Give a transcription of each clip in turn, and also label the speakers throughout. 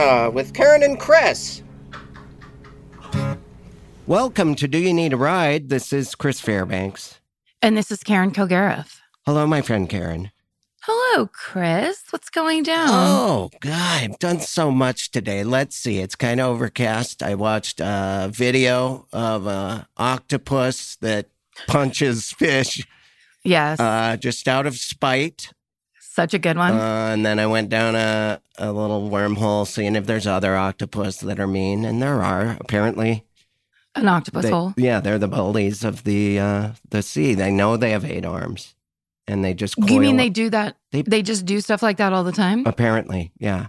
Speaker 1: Uh, with Karen and Chris. Welcome to Do You Need a Ride? This is Chris Fairbanks.
Speaker 2: And this is Karen Kilgariff.
Speaker 1: Hello, my friend Karen.
Speaker 2: Hello, Chris. What's going down?
Speaker 1: Oh, God, I've done so much today. Let's see. It's kind of overcast. I watched a video of an octopus that punches fish
Speaker 2: yes.
Speaker 1: uh, just out of spite.
Speaker 2: Such a good one.
Speaker 1: Uh, and then I went down a, a little wormhole seeing if there's other octopus that are mean. And there are, apparently.
Speaker 2: An octopus
Speaker 1: They-
Speaker 2: hole.
Speaker 1: Yeah, they're the bullies of the uh, the sea. They know they have eight arms, and they just.
Speaker 2: You mean
Speaker 1: coil
Speaker 2: they do that?
Speaker 1: They-
Speaker 2: They, just do stuff like that all the time?
Speaker 1: Apparently, yeah.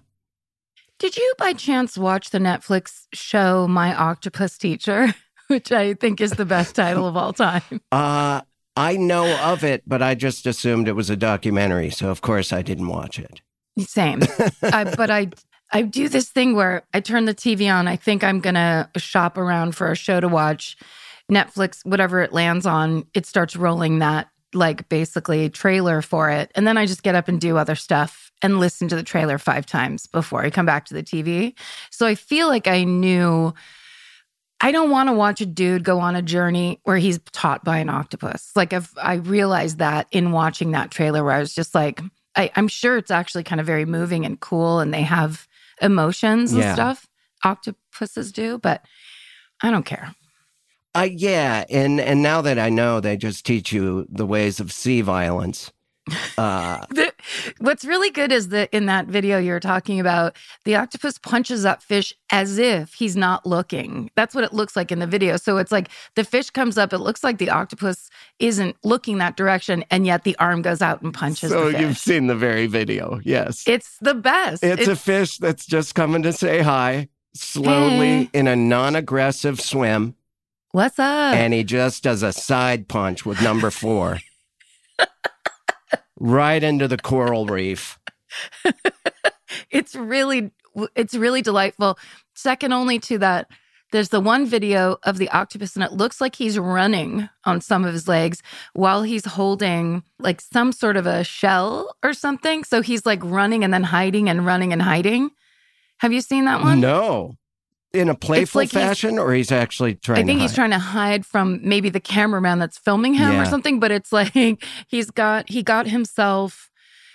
Speaker 2: Did you by chance watch the Netflix show My Octopus Teacher, which I think is the best title of all time?
Speaker 1: Uh, I know of it, but I just assumed it was a documentary, so of course I didn't watch it.
Speaker 2: Same. I, but I I do this thing where I turn the TV on. I think I'm gonna shop around for a show to watch. Netflix, whatever it lands on, it starts rolling that like basically trailer for it, and then I just get up and do other stuff and listen to the trailer five times before I come back to the TV. So I feel like I knew. I don't want to watch a dude go on a journey where he's taught by an octopus. Like I've, I realized that in watching that trailer, where I was just like, I, I'm sure it's actually kind of very moving and cool, and they have emotions and
Speaker 1: Yeah.
Speaker 2: stuff. Octopuses do, but I don't care.
Speaker 1: Uh, yeah, and and now that I know, they just teach you the ways of sea violence. Uh,
Speaker 2: The- what's really good is that in that video you're talking about, the octopus punches that fish as if he's not looking. That's what it looks like in the video. So it's like the fish comes up, it looks like the octopus isn't looking that direction, and yet the arm goes out and punches
Speaker 1: so
Speaker 2: the fish.
Speaker 1: you've seen the very video, yes.
Speaker 2: it's the best.
Speaker 1: It's, a fish that's just coming to say hi, slowly
Speaker 2: Hey.
Speaker 1: in a non-aggressive swim,
Speaker 2: What's up?
Speaker 1: and he just does a side punch with number four. right into the coral reef.
Speaker 2: it's really it's really delightful second only to that there's the one video of the octopus and it looks like he's running on some of his legs while he's holding like some sort of a shell or something so he's like running and then hiding and running and hiding have you seen that one
Speaker 1: No. In a playful
Speaker 2: like
Speaker 1: fashion, or he's actually trying
Speaker 2: I think
Speaker 1: to
Speaker 2: he's trying to hide from maybe the cameraman that's filming him
Speaker 1: Yeah.
Speaker 2: or something, but it's like he's got he got himself,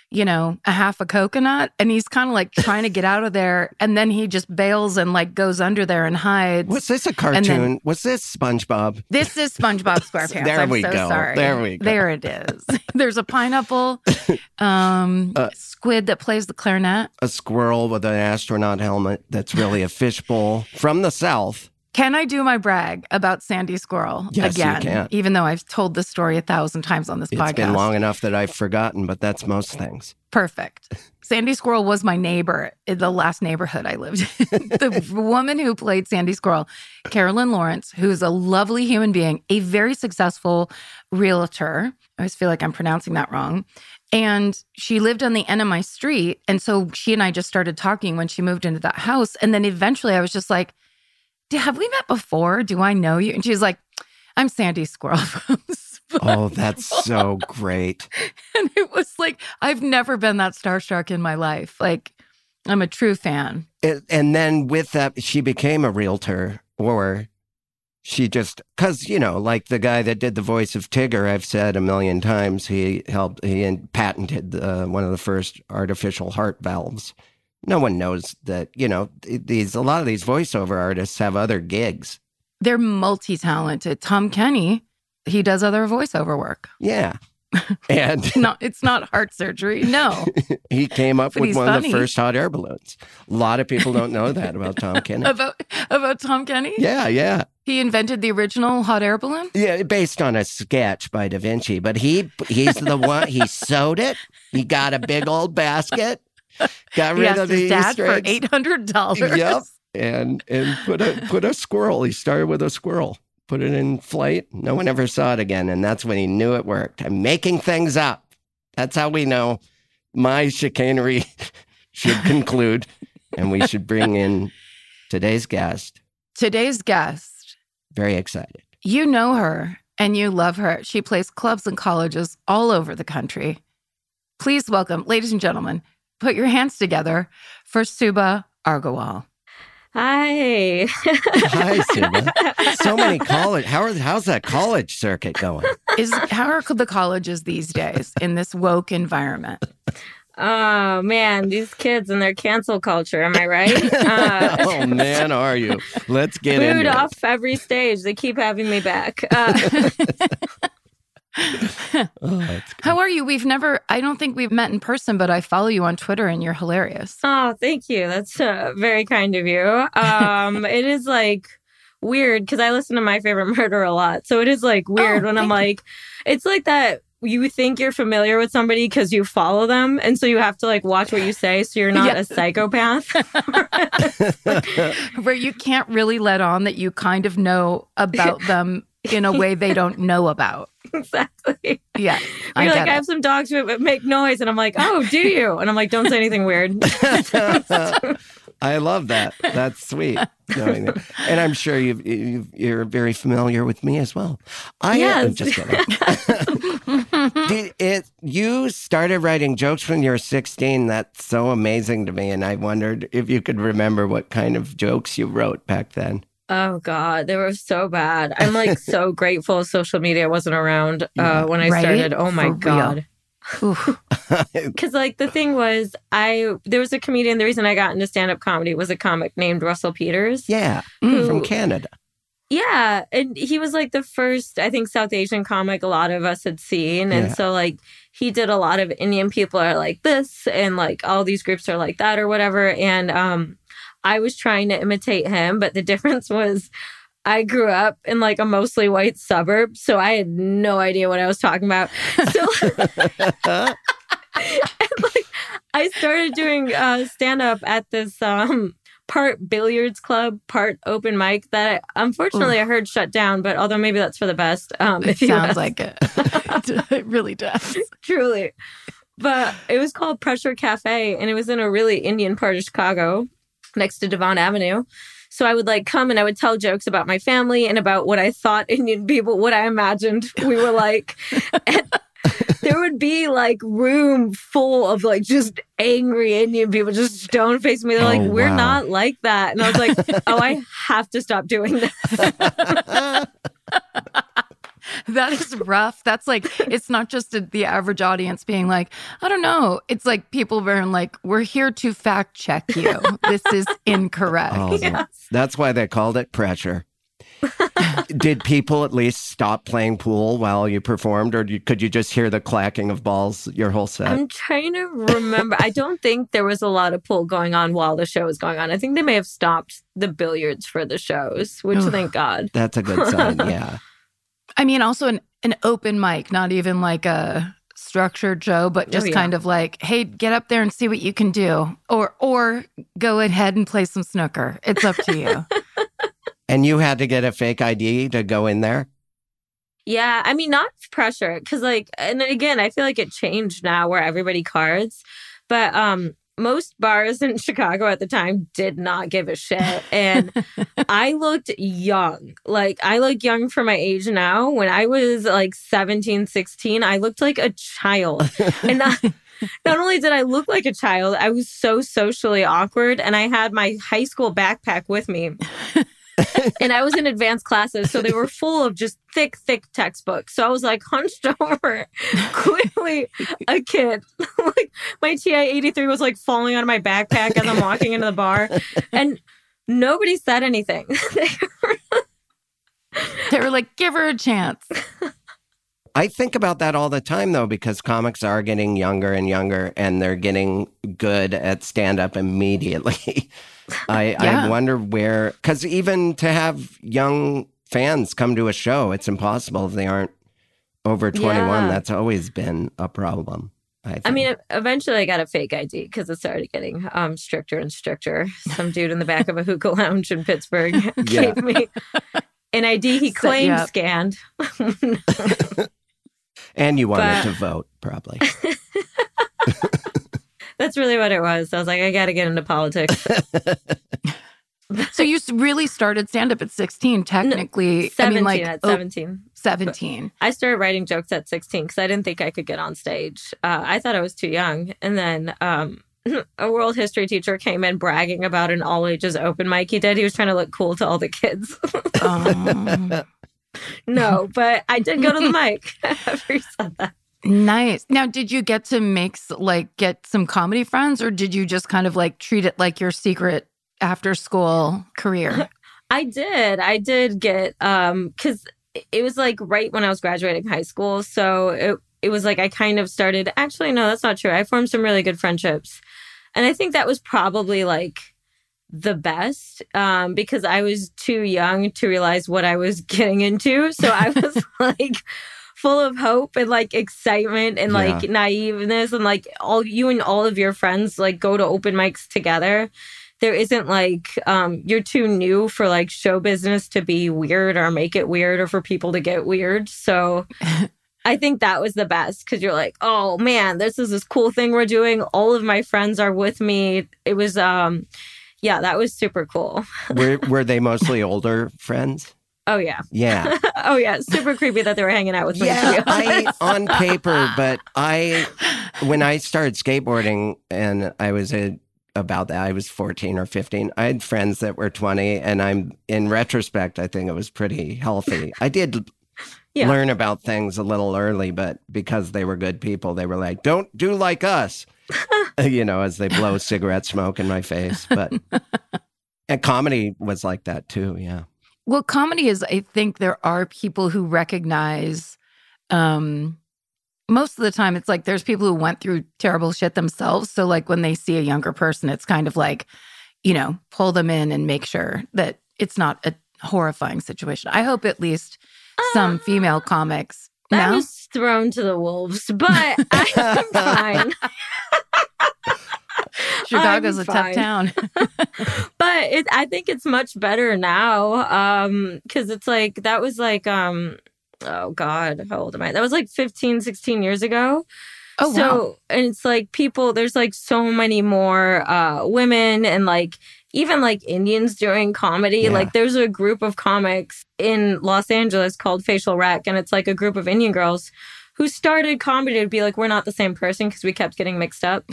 Speaker 2: you know, a half a coconut and he's kind of like trying to get out of there and then he just bails and like goes under there and hides.
Speaker 1: Was this a cartoon?
Speaker 2: then-
Speaker 1: Was this SpongeBob?
Speaker 2: this is SpongeBob SquarePants.
Speaker 1: There
Speaker 2: I'm
Speaker 1: we
Speaker 2: so
Speaker 1: go.
Speaker 2: sorry.
Speaker 1: There we go.
Speaker 2: There it is. There's a pineapple, um,
Speaker 1: Uh,
Speaker 2: squid that plays the clarinet.
Speaker 1: A squirrel with an astronaut helmet that's really a fishbowl from the south.
Speaker 2: Can I do my brag about Sandy Squirrel
Speaker 1: Yes, you
Speaker 2: again?
Speaker 1: can.
Speaker 2: Even though I've told this story a thousand times on this
Speaker 1: It's
Speaker 2: podcast.
Speaker 1: It's been long enough that I've forgotten, but that's most things.
Speaker 2: perfect. Sandy Squirrel was my neighbor in the last neighborhood I lived in. the woman who played Sandy Squirrel, Carolyn Lawrence, who's a lovely human being, a very successful realtor. I always feel like I'm pronouncing that wrong. And she lived on the end of my street. And so she and I just started talking when she moved into that house. And then eventually I was just like, Have we met before? Do I know you? And she was like, I'm Sandy Squirrel from
Speaker 1: Oh, that's so great.
Speaker 2: and it was like, I've never been that starstruck in my life. Like, I'm a true fan.
Speaker 1: It, and then with that, she became a realtor, or she just, because, you know, like the guy that did the voice of Tigger, I've said a million times, he helped, he patented uh, one of the first artificial heart valves. No one knows that, you know, these, a lot of these voiceover artists have other gigs.
Speaker 2: They're multi talented. Tom Kenny he does other voiceover work.
Speaker 1: Yeah. And
Speaker 2: not it's not heart surgery. No.
Speaker 1: he came up with one funny. of the first hot air balloons. A lot of people don't know that about Tom Kenny.
Speaker 2: about about Tom Kenny?
Speaker 1: Yeah, yeah.
Speaker 2: He invented the original hot air balloon?
Speaker 1: Yeah, based on a sketch by Da Vinci, but he he's the one he sewed it. He got a big old basket. Got rid of the
Speaker 2: dad for eight hundred dollars.
Speaker 1: Yep. And and put a put a squirrel. He started with a squirrel put it in flight. No one ever saw it again. And that's when he knew it worked. I'm making things up. That's how we know my chicanery should conclude. and we should bring in today's guest.
Speaker 2: Today's guest.
Speaker 1: Very excited.
Speaker 2: You know her and you love her. She plays clubs and colleges all over the country. Please welcome, ladies and gentlemen, put your hands together for Subhah Agarwal.
Speaker 3: Hi.
Speaker 1: Hi, Subhah. So many college. How are how's that college circuit going?
Speaker 2: Is how are the colleges these days in this woke environment?
Speaker 3: Oh man, these kids and their cancel culture. Am I right?
Speaker 1: Uh, oh man, are you? Let's get
Speaker 3: booed off every stage. They keep having me back. Uh,
Speaker 2: oh, How are you? We've never, I don't think we've met in person, but I follow you on Twitter and you're hilarious.
Speaker 3: Oh, thank you. That's uh, very kind of you. Um, it is like weird because I listen to My Favorite Murder a lot. So it is like weird oh, when I'm like, you. it's like that you think you're familiar with somebody because you follow them and so you have to like watch what you say so you're not yes. a psychopath
Speaker 2: where you can't really let on that you kind of know about them in a way they don't know about
Speaker 3: exactly.
Speaker 2: Yeah.
Speaker 3: I You're like. I have some dogs who make noise. And I'm like, oh, do you? And I'm like, don't say anything weird.
Speaker 1: I love that. That's sweet. And I'm sure you you are very familiar with me as well. I
Speaker 3: yes.
Speaker 1: am just kidding. Did it, you started writing jokes when you were 16. That's so amazing to me. And I wondered if you could remember what kind of jokes you wrote back then.
Speaker 3: Oh God, they were so bad. I'm like so grateful social media wasn't around uh, when I right? started. Oh my For God. Because like the thing was, I there was a comedian. The reason I got into stand up comedy was a comic named Russell Peters.
Speaker 1: Yeah, who, from Canada.
Speaker 3: Yeah, and he was like the first, I think, South Asian comic a lot of us had seen, and yeah. so like he did a lot of Indian people are like this, and like all these groups are like that or whatever, and um I was trying to imitate him, but the difference was I grew up in like a mostly white suburb, so I had no idea what I was talking about. So like I started doing uh stand up at this um part billiards club, part open mic that I, unfortunately Ooh. I heard shut down, but although maybe that's for the best.
Speaker 2: Um, it sounds like it. it really does.
Speaker 3: Truly. But it was called Pressure Cafe and it was in a really Indian part of Chicago next to Devon Avenue. So I would like come and I would tell jokes about my family and about what I thought Indian people, what I imagined we were like. and there would be like room full of like just angry Indian people, just stone facing me. They're like, oh, we're wow. not like that. And I was like, oh, I have to stop doing this.
Speaker 2: that is rough. That's like it's not just a, the average audience being like, I don't know. It's like people being like, we're here to fact check you. this is incorrect. Oh,
Speaker 1: yes. That's why they called it pressure. Did people at least stop playing pool while you performed, or could you just hear the clacking of balls your whole set?
Speaker 3: I'm trying to remember. I don't think there was a lot of pool going on while the show was going on. I think they may have stopped the billiards for the shows, which thank God.
Speaker 1: That's a good sign. Yeah.
Speaker 2: I mean, also an, an open mic, not even like a structured show, but just
Speaker 3: Oh, yeah.
Speaker 2: kind of like, hey, get up there and see what you can do, or or go ahead and play some snooker. It's up to you.
Speaker 1: And you had to get a fake ID to go in there?
Speaker 3: Yeah, I mean, not pressure, because like, and then again, I feel like it changed now where everybody cards, but um, most bars in Chicago at the time did not give a shit, and I looked young. Like, I look young for my age now. When I was like 17, 16, I looked like a child, and not. Not only did I look like a child, I was so socially awkward, and I had my high school backpack with me and I was in advanced classes, so they were full of just thick, thick textbooks. So I was like hunched over, clearly a kid. like my TI eighty three was like falling out of my backpack as I'm walking into the bar, and nobody said anything.
Speaker 2: they were like, give her a chance.
Speaker 1: I think about that all the time though, because comics are getting younger and younger and they're getting good at stand up immediately. I,
Speaker 2: Yeah.
Speaker 1: I wonder where, because even to have young fans come to a show, it's impossible if they aren't over 21.
Speaker 3: Yeah.
Speaker 1: That's always been a problem. I.
Speaker 3: I mean, eventually I got a fake ID because it started getting um, stricter and stricter. Some dude in the back of a hookah lounge in Pittsburgh
Speaker 1: Yeah.
Speaker 3: gave me an ID he
Speaker 2: Set
Speaker 3: claimed scanned.
Speaker 1: and you wanted
Speaker 3: but-
Speaker 1: to vote, probably.
Speaker 3: That's really what it was. I was like, I got to get into politics.
Speaker 2: So you really started stand up at 16, technically. I
Speaker 3: 17
Speaker 2: mean, like
Speaker 3: at
Speaker 2: oh,
Speaker 3: 17.
Speaker 2: 17.
Speaker 3: I started writing jokes at 16 because I didn't think I could get on stage. Uh, I thought I was too young. And then um, a world history teacher came in bragging about an all ages open mic he did. He was trying to look cool to all the kids.
Speaker 2: Um,
Speaker 3: no, but I did go to the mic after he said that.
Speaker 2: Nice. Now, did you get to make s- like get some comedy friends, or did you just kind of like treat it like your secret after school career?
Speaker 3: I did. I did get um cuz it was like right when I was graduating high school. So it it was like I kind of started actually no, that's not true. I formed some really good friendships. And I think that was probably like the best um because I was too young to realize what I was getting into. So I was like full of hope and like excitement and like naiveness and like all you and all of your friends like go to open mics together. There isn't like um you're too new for like show business to be weird or make it weird or for people to get weird. So i think that was the best because you're like oh man this is this cool thing we're doing. All of my friends are with me. It was um yeah that was super cool.
Speaker 1: Were, were they mostly older friends?
Speaker 3: Oh yeah
Speaker 1: Yeah.
Speaker 3: oh yeah super creepy that they were hanging out with me
Speaker 1: Yeah. I on paper, but I when I started skateboarding and I was a, about that, I was 14 or 15. I had friends that were 20, and I'm in retrospect, I think it was pretty healthy. I did
Speaker 3: Yeah.
Speaker 1: learn about things a little early, but because they were good people, they were like, "Don't do like us," you know, as they blow cigarette smoke in my face. But and comedy was like that too. Yeah.
Speaker 2: Well, comedy is, I think there are people who recognize, um, most of the time, it's like there's people who went through terrible shit themselves. So, like, when they see a younger person, it's kind of like, you know, pull them in and make sure that it's not a horrifying situation. I hope at least some female comics.
Speaker 3: I
Speaker 2: No?
Speaker 3: was thrown to the wolves, but I'm fine.
Speaker 2: Chicago's
Speaker 3: I'm
Speaker 2: a tough town.
Speaker 3: but it, I think it's much better now um because it's like that was like um oh god how old am I that was like 15 16 years ago
Speaker 2: oh,
Speaker 3: so
Speaker 2: wow.
Speaker 3: and it's like people there's like so many more uh women and like even like Indians doing comedy
Speaker 1: Yeah.
Speaker 3: like there's a group of comics in Los Angeles called Facial Rec and it's like a group of Indian girls who started comedy to be like we're not the same person because we kept getting mixed up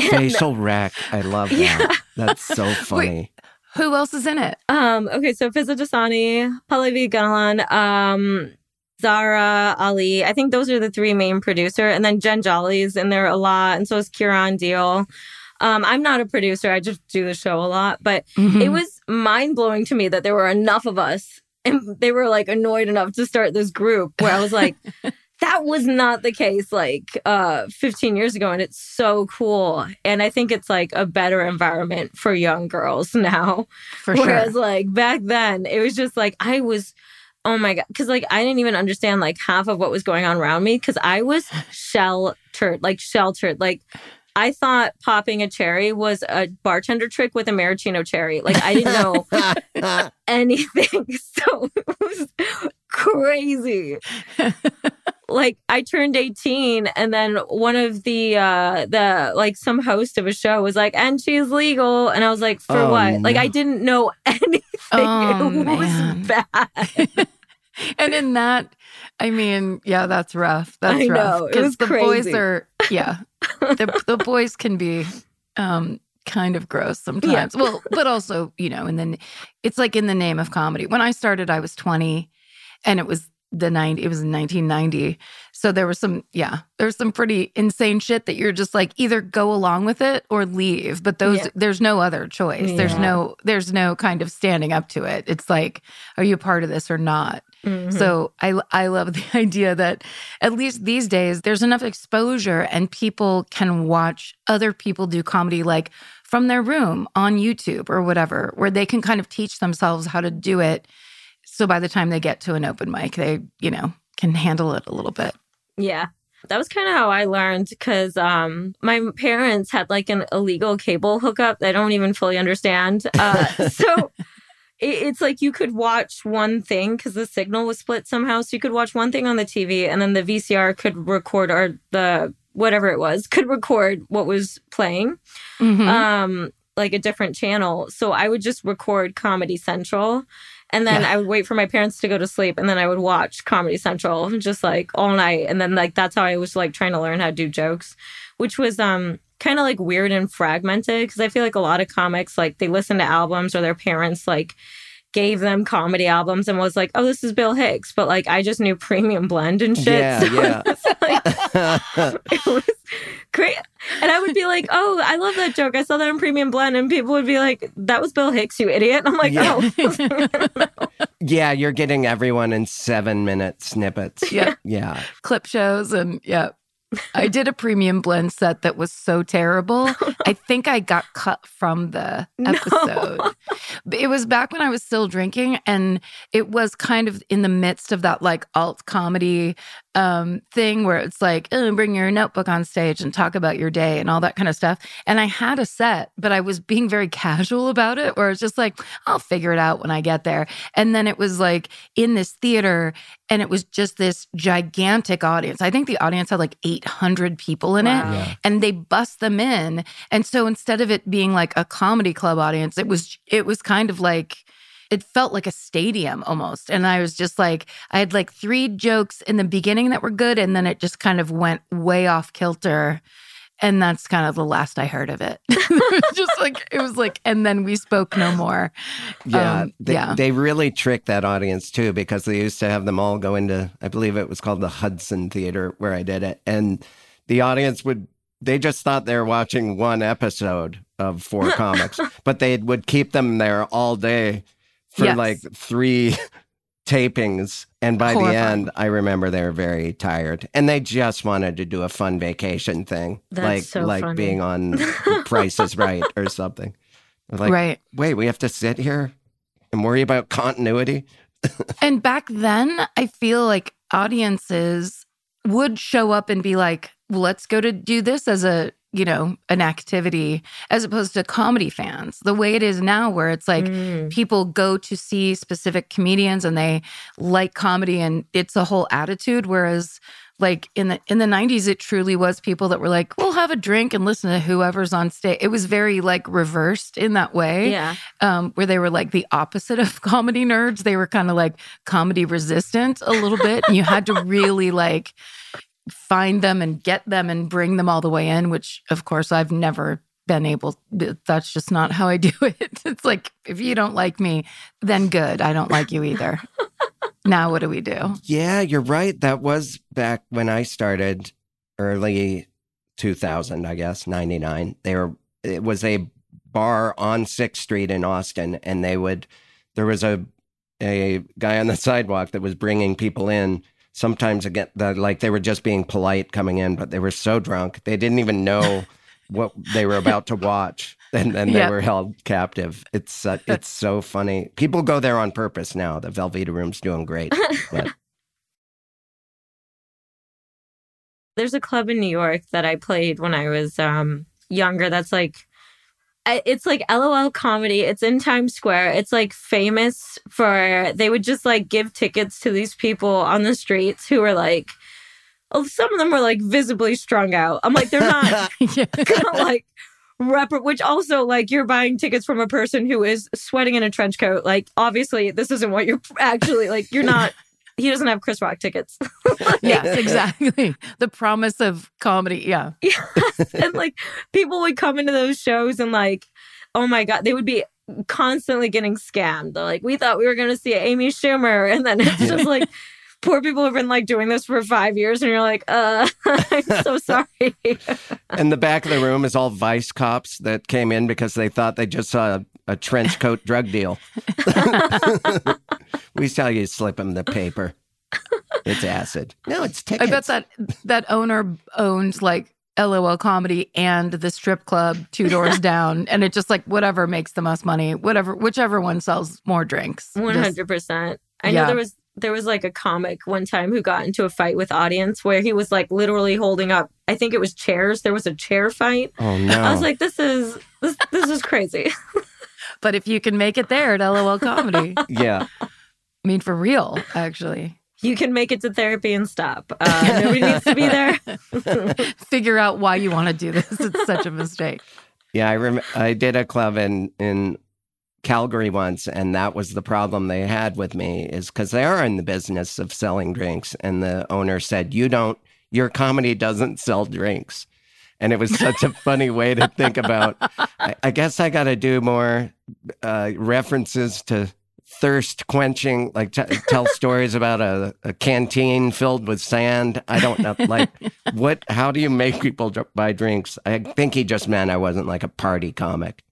Speaker 1: Facial rack. I love that.
Speaker 3: Yeah.
Speaker 1: That's so funny.
Speaker 2: Who else is in it?
Speaker 3: Um, okay, so Fizza Dasani, Pallavi Gunalan, um, Zara Ali. I think those are the three main producer, and then Jen Jolly's in there a lot, and so is Kiran Deol. Um, I'm not a producer; I just do the show a lot. But it
Speaker 2: Mhm.
Speaker 3: was mind blowing to me that there were enough of us, and they were like annoyed enough to start this group. Where I was like, that was not the case like uh 15 years ago, and it's so cool. And I think it's like a better environment for young girls now.
Speaker 2: for
Speaker 3: Whereas
Speaker 2: sure.
Speaker 3: like back then, it was just like I was oh my god because like i didn't even understand like half of what was going on around me because i was sheltered like sheltered like I thought popping a cherry was a bartender trick with a maraschino cherry. Like I didn't know anything. So it was crazy. Like I turned 18 and then one of the uh the like some host of a show was like, and she's legal. And I was like, for
Speaker 1: Oh,
Speaker 3: what? Like I didn't know anything.
Speaker 2: Oh,
Speaker 3: it
Speaker 2: man.
Speaker 3: was bad.
Speaker 2: and in that, I mean, yeah, that's rough. That's rough
Speaker 3: know, it was
Speaker 2: the boys are, yeah, the the boys can be um kind of gross sometimes. Well, but also, you know, and then it's like in the name of comedy. When I started, I was twenty, and it was the 90 it was in 1990 so there was some yeah there's some pretty insane shit that you're just like either go along with it or leave. But those
Speaker 3: Yeah.
Speaker 2: there's no other choice. There's no there's no kind of standing up to it. It's like are you a part of this or not?
Speaker 3: Mhm.
Speaker 2: so I I love the idea that at least these days there's enough exposure and people can watch other people do comedy like from their room on YouTube or whatever where they can kind of teach themselves how to do it so by the time they get to an open mic they you know can handle it a little bit.
Speaker 3: Yeah. That was kind of how I learned because um, my parents had like an illegal cable hookup that I don't even fully understand. Uh, so it's like you could watch one thing because the signal was split somehow. So you could watch one thing on the TV and then the VCR could record or the whatever it was could record what was playing,
Speaker 2: Mhm.
Speaker 3: um, like a different channel. So I would just record Comedy Central. And then
Speaker 2: Yeah.
Speaker 3: I would wait for my parents to go to sleep, and then I would watch Comedy Central just like all night. And then like that's how I was like trying to learn how to do jokes, which was um kind of like weird and fragmented because I feel like a lot of comics like they listen to albums or their parents like gave them comedy albums and was like, oh, this is Bill Hicks, but like I just knew Premium Blend and shit.
Speaker 1: Yeah,
Speaker 3: so
Speaker 1: yeah.
Speaker 3: it's like, it was great. And I would be like, oh, I love that joke. I saw that on Premium Blend. And people would be like, that was Bill Hicks, you idiot. And I'm like,
Speaker 1: Yeah.
Speaker 3: oh.
Speaker 1: yeah, you're getting everyone in seven minute snippets.
Speaker 2: Yeah.
Speaker 1: Yeah.
Speaker 2: Clip shows and yeah. I did a premium blend set that was so terrible. Oh, I think I got cut from the episode. But It was back when I was still drinking and it was kind of in the midst of that like alt comedy um thing where it's like oh, bring your notebook on stage and talk about your day and all that kind of stuff. And I had a set, but I was being very casual about it where it's just like I'll figure it out when I get there. And then it was like in this theater and it was just this gigantic audience. I think the audience had like 800 people in it
Speaker 1: Yeah.
Speaker 2: and they bust them in. And so instead of it being like a comedy club audience, it was it was kind of like it felt like a stadium almost. And I was just like I had like three jokes in the beginning that were good and then it just kind of went way off kilter. And that's kind of the last I heard of it. just like it was like and then we spoke no more.
Speaker 1: Yeah,
Speaker 2: Um,
Speaker 1: they,
Speaker 2: yeah.
Speaker 1: they really tricked that audience too because they used to have them all go into, I believe it was called the Hudson Theater where I did it, and the audience would they just thought they were watching one episode of four comics, but they would keep them there all day for
Speaker 2: Yes.
Speaker 1: like three tapings, and by the end, I remember they were very tired, and they just wanted to do a fun vacation thing,
Speaker 3: That's
Speaker 1: like
Speaker 3: so
Speaker 1: like
Speaker 3: funny.
Speaker 1: being on Price is Right or something. Like,
Speaker 2: right.
Speaker 1: wait, we have to sit here and worry about continuity?
Speaker 2: And back then, I feel like audiences would show up and be like, let's go to do this as a, you know, an activity as opposed to comedy fans. The way it is now, where it's like
Speaker 3: Mm.
Speaker 2: people go to see specific comedians and they like comedy and it's a whole attitude. Whereas like in the in the 90s, it truly was people that were like, we'll have a drink and listen to whoever's on stage. It was very like reversed in that way
Speaker 3: Yeah.
Speaker 2: um, where they were like the opposite of comedy nerds. They were kind of like comedy resistant a little bit. And you had to really like find them and get them and bring them all the way in, which of course I've never been able that's just not how I do it. It's like if you don't like me, then good. I don't like you either. now what do we do?
Speaker 1: Yeah, you're right. That was back when I started early 2000, I guess, 99. They were it was a bar on 6th Street in Austin and they would there was a a guy on the sidewalk that was bringing people in sometimes again the, like they were just being polite coming in but they were so drunk they didn't even know what they were about to watch and then they
Speaker 2: Yep.
Speaker 1: were held captive. It's uh, it's so funny. People go there on purpose now. The Velveeta Room's doing great. But
Speaker 3: There's a club in New York that I played when I was um younger that's like it's like LOL comedy. It's in Times Square. It's like famous for they would just like give tickets to these people on the streets who were like oh, some of them were like visibly strung out. I'm like they're not like rep which also like you're buying tickets from a person who is sweating in a trench coat like obviously this isn't what you're actually like you're not he doesn't have chris rock tickets
Speaker 2: yes, exactly. The promise of comedy. Yeah.
Speaker 3: and like people would come into those shows and like oh my god they would be constantly getting scammed they're like we thought we were going to see amy schumer and then it's just like poor people have been like doing this for five years and you're like uh i'm so sorry
Speaker 1: and the back of the room is all vice cops that came in because they thought they just saw a, a trench coat drug deal. we saw you slip him the paper. It's acid. No, it's tickets.
Speaker 2: I bet that that owner owns like LOL comedy and the strip club two doors down, and it just like whatever makes the most money, whatever whichever one sells more drinks.
Speaker 3: Hundred percent. I
Speaker 2: Yeah.
Speaker 3: know there was there was like a comic one time who got into a fight with audience where he was like literally holding up. I think it was chairs. There was a chair fight.
Speaker 1: oh no!
Speaker 3: I was like, this is this this is crazy.
Speaker 2: But if you can make it there at LOL comedy,
Speaker 1: yeah.
Speaker 2: I mean for real, actually,
Speaker 3: You can make it to therapy and stop. Uh, nobody needs to be there.
Speaker 2: figure out why you want to do this. It's such a mistake.
Speaker 1: yeah. I rem- I did a club in in Calgary once, and that was the problem they had with me is because they are in the business of selling drinks, and the owner said, "You don't. Your comedy doesn't sell drinks." And it was such a funny way to think about. I, I guess I got to do more uh, references to thirst quenching, like t- tell stories about a, a canteen filled with sand. I don't know, like what? How do you make people dr- buy drinks? I think he just meant I wasn't like a party comic.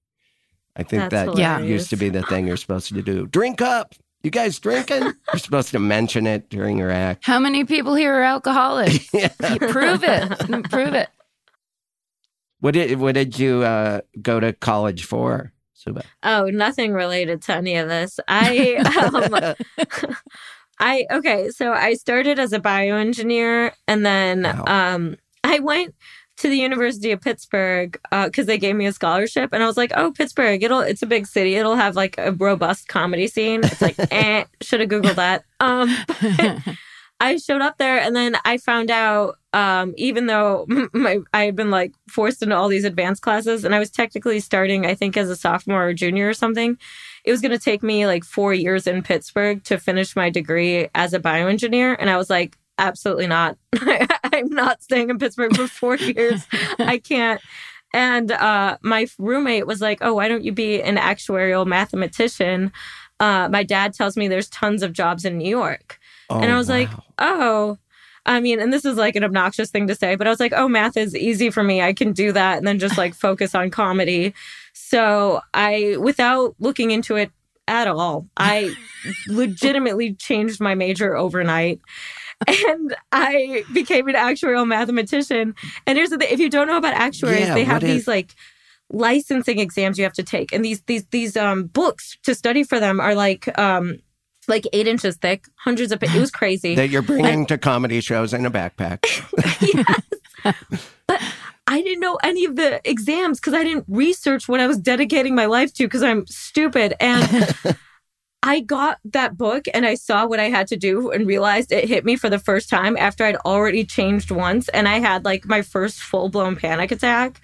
Speaker 1: I think
Speaker 3: That's
Speaker 1: that
Speaker 2: Yeah.
Speaker 1: used to be the thing you're supposed to do. Drink up. You guys drinking? You're supposed to mention it during your act.
Speaker 2: How many people here are alcoholics?
Speaker 1: Yeah.
Speaker 2: Prove it. Prove it.
Speaker 1: What did what did you uh, go to college for, Subhah?
Speaker 3: Oh, nothing related to any of this. I um, I okay, so I started as a bioengineer and then
Speaker 1: Wow.
Speaker 3: um I went to the University of Pittsburgh because they gave me a scholarship and I was like, oh Pittsburgh, it'll it's a big city. It'll have like a robust comedy scene. It's like eh, should have Googled that. Um I showed up there and then I found out um, even though my I had been like forced into all these advanced classes and I was technically starting I think as a sophomore or junior or something it was going to take me like 4 years in Pittsburgh to finish my degree as a bioengineer and I was like absolutely not. I'm not staying in Pittsburgh for 4 years. I can't. And uh, my roommate was like oh why don't you be an actuarial mathematician? Uh, my dad tells me there's tons of jobs in New York and
Speaker 1: Oh,
Speaker 3: I was like, oh, I mean, and this is like an obnoxious thing to say, but I was like, oh, math is easy for me. I can do that and then just like focus on comedy. So I, without looking into it at all, I legitimately changed my major overnight. And I became an actuarial mathematician. And here's the thing: if you don't know about actuaries,
Speaker 1: Yeah,
Speaker 3: they have
Speaker 1: what is-
Speaker 3: these like licensing exams you have to take, and these these these um books to study for them are like um like eight inches thick, hundreds of. It was crazy.
Speaker 1: that you're bringing to comedy shows in a backpack.
Speaker 3: yes. But I didn't know any of the exams because I didn't research what I was dedicating my life to because I'm stupid. And I got that book and I saw what I had to do and realized it hit me for the first time after I'd already changed once. And I had like my first full blown panic attack.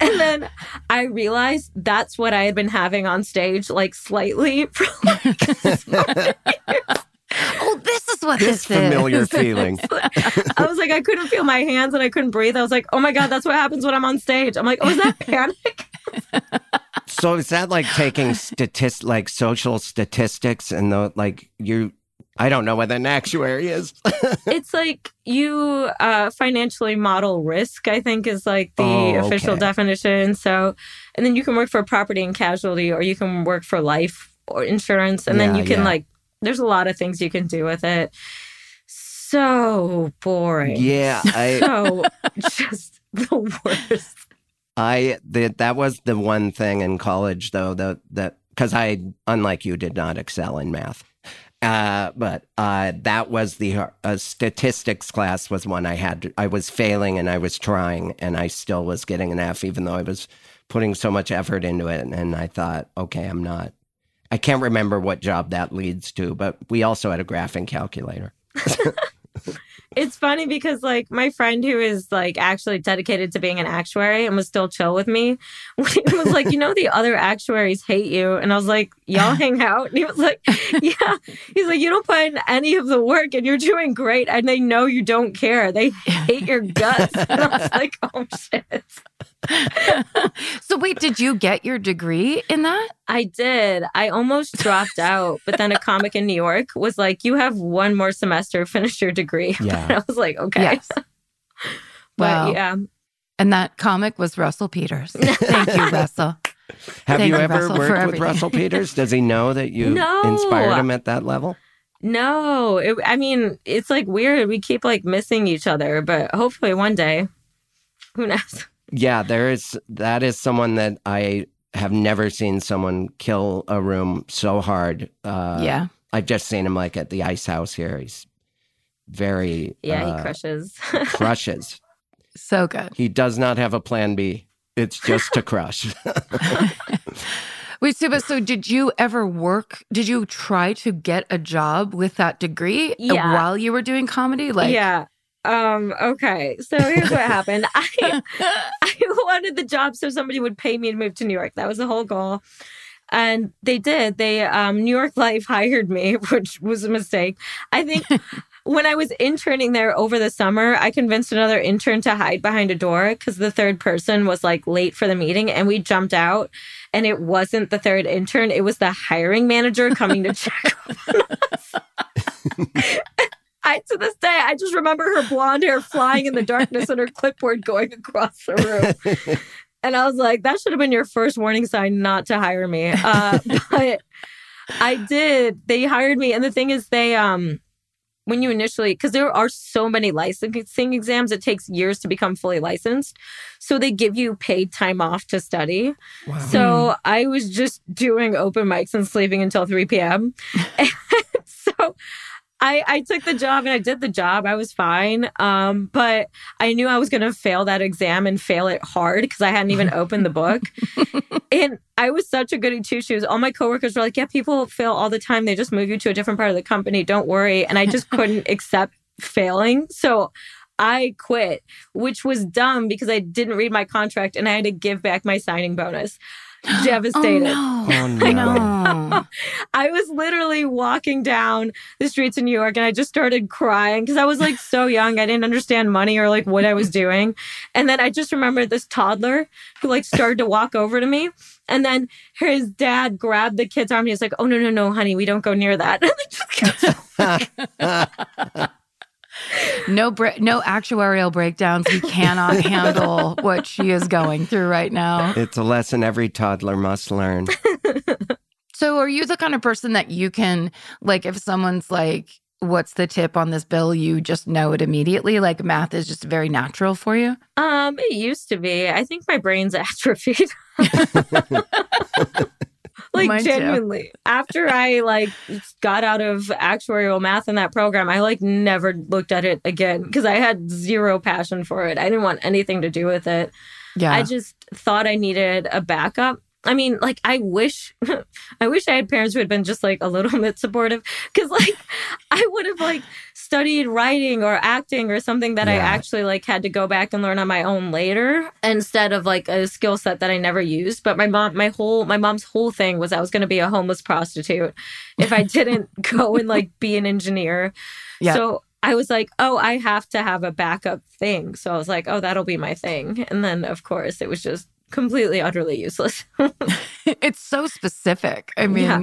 Speaker 3: And then I realized that's what I had been having on stage, like slightly for like
Speaker 2: Oh, this is what
Speaker 1: This
Speaker 2: this,
Speaker 1: familiar
Speaker 2: is.
Speaker 1: feeling.
Speaker 3: I was like, I couldn't feel my hands and I couldn't breathe. I was like, oh my God, that's what happens when I'm on stage. I'm like, oh, is that panic?
Speaker 1: So is that like taking statist like social statistics and the like you I don't know what an actuary is.
Speaker 3: it's like you uh, financially model risk, I think is like the
Speaker 1: Oh,
Speaker 3: official
Speaker 1: okay.
Speaker 3: definition. So, and then you can work for property and casualty or you can work for life or insurance. And then you can
Speaker 1: yeah.
Speaker 3: like, there's a lot of things you can do with it. So boring.
Speaker 1: yeah, I
Speaker 3: So just the worst.
Speaker 1: I that that was the one thing in college though that that because I unlike you did not excel in math. Uh, but uh, that was the uh, statistics class was one I had. I was failing and I was trying, and I still was getting an F, even though I was putting so much effort into it. And I thought, okay, I'm not. I can't remember what job that leads to, but we also had a graphing calculator.
Speaker 3: it's funny because like my friend who is like actually dedicated to being an actuary and was still chill with me was like, you know, the other actuaries hate you. And I was like, y'all hang out. And he was like, yeah. He's like, you don't put in any of the work and you're doing great. And they know you don't care. They hate your guts. And I was like, oh shit.
Speaker 2: so wait, did you get your degree in that?
Speaker 3: I did. I almost dropped out, but then a comic in New York was like, "You have one more semester, finish your degree."
Speaker 1: Yeah.
Speaker 3: I was like, "Okay."
Speaker 2: Yes.
Speaker 3: but
Speaker 2: Wow.
Speaker 3: yeah,
Speaker 2: And that comic was Russell Peters. Thank you, Russell.
Speaker 1: Have
Speaker 2: Thank
Speaker 1: you
Speaker 2: you,
Speaker 1: ever
Speaker 2: Russell,
Speaker 1: worked with
Speaker 2: everything.
Speaker 1: Russell Peters? Does he know that you
Speaker 3: No.
Speaker 1: inspired him at that level?
Speaker 3: no. It, I mean, it's like weird. We keep like missing each other, but hopefully one day, who knows?
Speaker 1: Yeah, there is. That is someone that I have never seen someone kill a room so hard. Uh,
Speaker 2: yeah.
Speaker 1: I've just seen him like at the Ice House here. He's very
Speaker 3: Yeah,
Speaker 1: uh,
Speaker 3: he crushes.
Speaker 1: crushes.
Speaker 2: So good.
Speaker 1: He does not have a plan B. It's just to crush.
Speaker 2: Wait, so, but so did you ever work? Did you try to get a job with that degree uh,
Speaker 3: Yeah.
Speaker 2: while you were doing comedy? Like,
Speaker 3: yeah. Um, okay. So here's what happened. I I wanted the job so somebody would pay me to move to New York. That was the whole goal. And they did. They um New York Life hired me, which was a mistake. I think when I was interning there over the summer, I convinced another intern to hide behind a door because the third person was like late for the meeting and we jumped out and it wasn't the third intern, it was the hiring manager coming to check on us. I to this day I just remember her blonde hair flying in the darkness and her clipboard going across the room. And I was like, that should have been your first warning sign not to hire me. Uh, but I did. They hired me. And the thing is, they, um, when you initially, because there are so many licensing exams, it takes years to become fully licensed. So they give you paid time off to study.
Speaker 1: wow.
Speaker 3: So I was just doing open mics and sleeping until 3 p.m. And so I, I took the job and I did the job. I was fine. Um, but I knew I was going to fail that exam and fail it hard because I hadn't even opened the book. and I was such a goody two shoes. All my coworkers were like, yeah, people fail all the time. They just move you to a different part of the company. Don't worry. And I just couldn't accept failing. So I quit, which was dumb because I didn't read my contract and I had to give back my signing bonus.
Speaker 2: Oh,
Speaker 3: Devastated.
Speaker 2: no.
Speaker 1: Oh, no.
Speaker 2: no.
Speaker 3: I was literally walking down the streets of New York and I just started crying because I was like so young. I didn't understand money or like what I was doing. And then I just remember this toddler who like started to walk over to me. And then his dad grabbed the kid's arm and he's like, Oh, no, no, no, honey, we don't go near that.
Speaker 2: No, bre- no actuarial breakdowns. We cannot handle what she is going through right now.
Speaker 1: it's a lesson every toddler must learn.
Speaker 2: So, are you the kind of person that you can, like, if someone's like, "What's the tip on this bill?" You just know it immediately. Like, math is just very natural for you.
Speaker 3: um, it used to be. I think my brain's atrophied. like
Speaker 2: Mine too.
Speaker 3: genuinely after i like got out of actuarial math in that program i like never looked at it again because i had zero passion for it i didn't want anything to do with it
Speaker 2: Yeah.
Speaker 3: i just thought i needed a backup i mean like i wish i wish i had parents who had been just like a little bit supportive because like i would have like studied writing or acting or something that i actually like had to go back and learn on my own later instead of like a skill set that i never used but my mom my whole my mom's whole thing was i was going to be a homeless prostitute if i didn't go and like be an engineer
Speaker 2: Yeah.
Speaker 3: so I was like, oh, I have to have a backup thing. So I was like, oh, that'll be my thing. And then, of course, it was just completely, utterly useless.
Speaker 2: it's so specific. I mean,
Speaker 3: Yeah.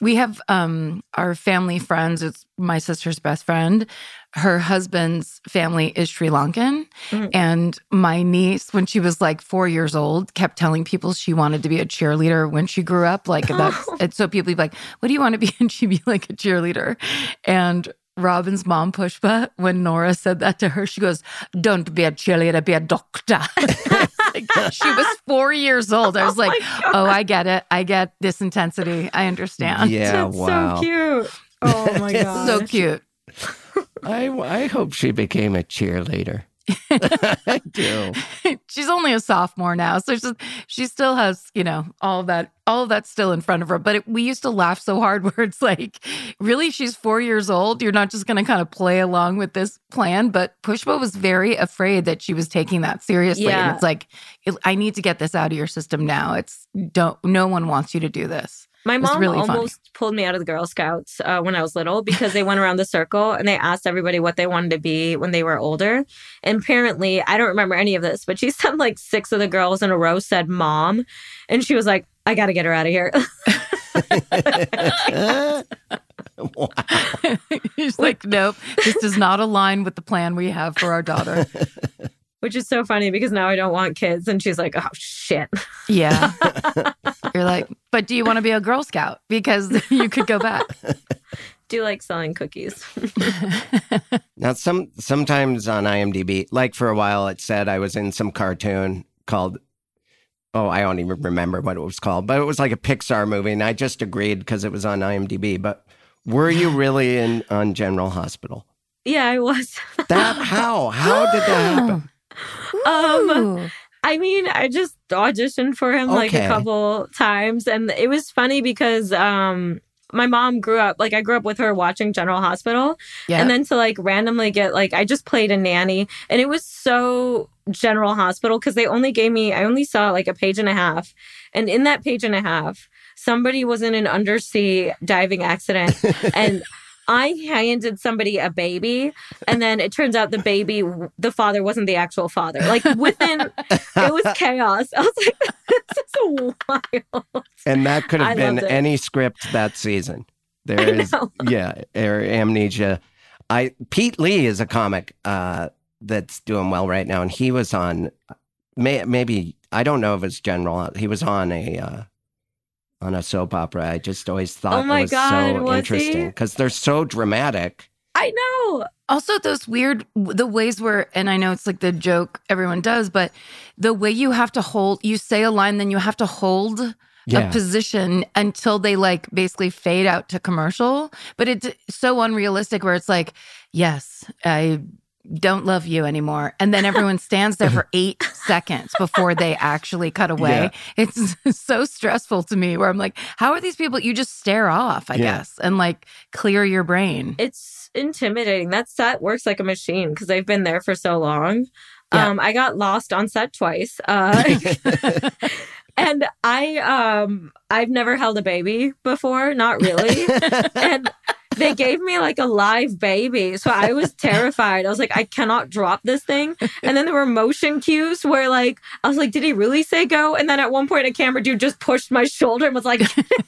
Speaker 2: we have um our family friends. It's my sister's best friend. Her husband's family is Sri Lankan.
Speaker 3: Mhm.
Speaker 2: And my niece, when she was like four years old, kept telling people she wanted to be a cheerleader when she grew up. Like that's and so people be like, What do you want to be? And she'd be like a cheerleader. And Robin's mom, Pushpa, when Nora said that to her, she goes, Don't be a cheerleader, be a doctor. Like she was four years old. I was oh like, oh, I get it. I get this intensity. I understand.
Speaker 1: Yeah,
Speaker 3: That's
Speaker 1: wow.
Speaker 3: so cute. Oh my god.
Speaker 2: So cute.
Speaker 1: I, I hope she became a cheerleader. I do.
Speaker 2: she's only a sophomore now, so she's, she still has, you know, all that, all that still in front of her. But it, we used to laugh so hard where it's like, really, she's four years old. You're not just going to kind of play along with this plan. But Pushpa was very afraid that she was taking that seriously, and it's like, I need to get this out of your system now. It's don't. No one wants you to do this.
Speaker 3: My mom
Speaker 2: really funny.
Speaker 3: almost pulled me out of the Girl Scouts uh, when I was little because they went around the circle and they asked everybody what they wanted to be when they were older. And apparently, I don't remember any of this, but she said like six of the girls in a row said mom. And she was like, I got to get her out of here.
Speaker 1: wow.
Speaker 2: She's like, nope, this does not align with the plan we have for our daughter.
Speaker 3: Which is so funny because now I don't want kids. And she's like, oh, shit.
Speaker 2: Yeah. You're like, but do you want to be a Girl Scout? Because you could go back.
Speaker 3: Do you like selling cookies?
Speaker 1: Now, some sometimes on IMDb, like for a while, it said I was in some cartoon called. Oh, I don't even remember what it was called, but it was like a Pixar movie, and I just agreed because it was on IMDb. But were you really in on General Hospital?
Speaker 3: yeah, I was.
Speaker 1: That how how did that happen?
Speaker 3: Um, I mean, I just auditioned for him like a couple times, and it was funny because um, my mom grew up like I grew up with her watching General Hospital,
Speaker 2: yeah.
Speaker 3: and then to like randomly get like I just played a nanny, and it was so General Hospital because they only gave me I only saw like a page and a half, and in that page and a half, somebody was in an undersea diving accident, and. I handed somebody a baby, and then it turns out the baby, the father wasn't the actual father. Like within, it was chaos. I was like, this is wild.
Speaker 1: And that could
Speaker 3: I
Speaker 1: have been any script that season. There
Speaker 3: I
Speaker 1: is, yeah, or amnesia. I Pete Lee is a comic uh, that's doing well right now, and he was on. May, maybe I don't know if it's general. He was on a uh, on a soap opera. I just always oh thought
Speaker 3: Oh my
Speaker 1: it was
Speaker 3: God,
Speaker 1: so
Speaker 3: was
Speaker 1: interesting because they're so dramatic.
Speaker 3: I know.
Speaker 2: Also, those weird the ways where, and I know it's like the joke everyone does, but the way you have to hold, you say a line, then you have to hold a position until they like basically fade out to commercial. But it's so unrealistic where it's like, yes, I don't love you anymore. And then everyone stands there for eight seconds before they actually cut away. It's so stressful to me where I'm like, how are these people? You just stare off, I
Speaker 1: Yeah.
Speaker 2: guess, and like clear your brain.
Speaker 3: It's intimidating. That set works like a machine because I've been there for so long.
Speaker 2: Yeah.
Speaker 3: Um, I got lost on set twice. Uh, and I um I've never held a baby before, not really. and they gave me like a live baby. So I was terrified. I was like, I cannot drop this thing. And then there were motion cues where like I was like, did he really say go? And then at one point a camera dude just pushed my shoulder and was like,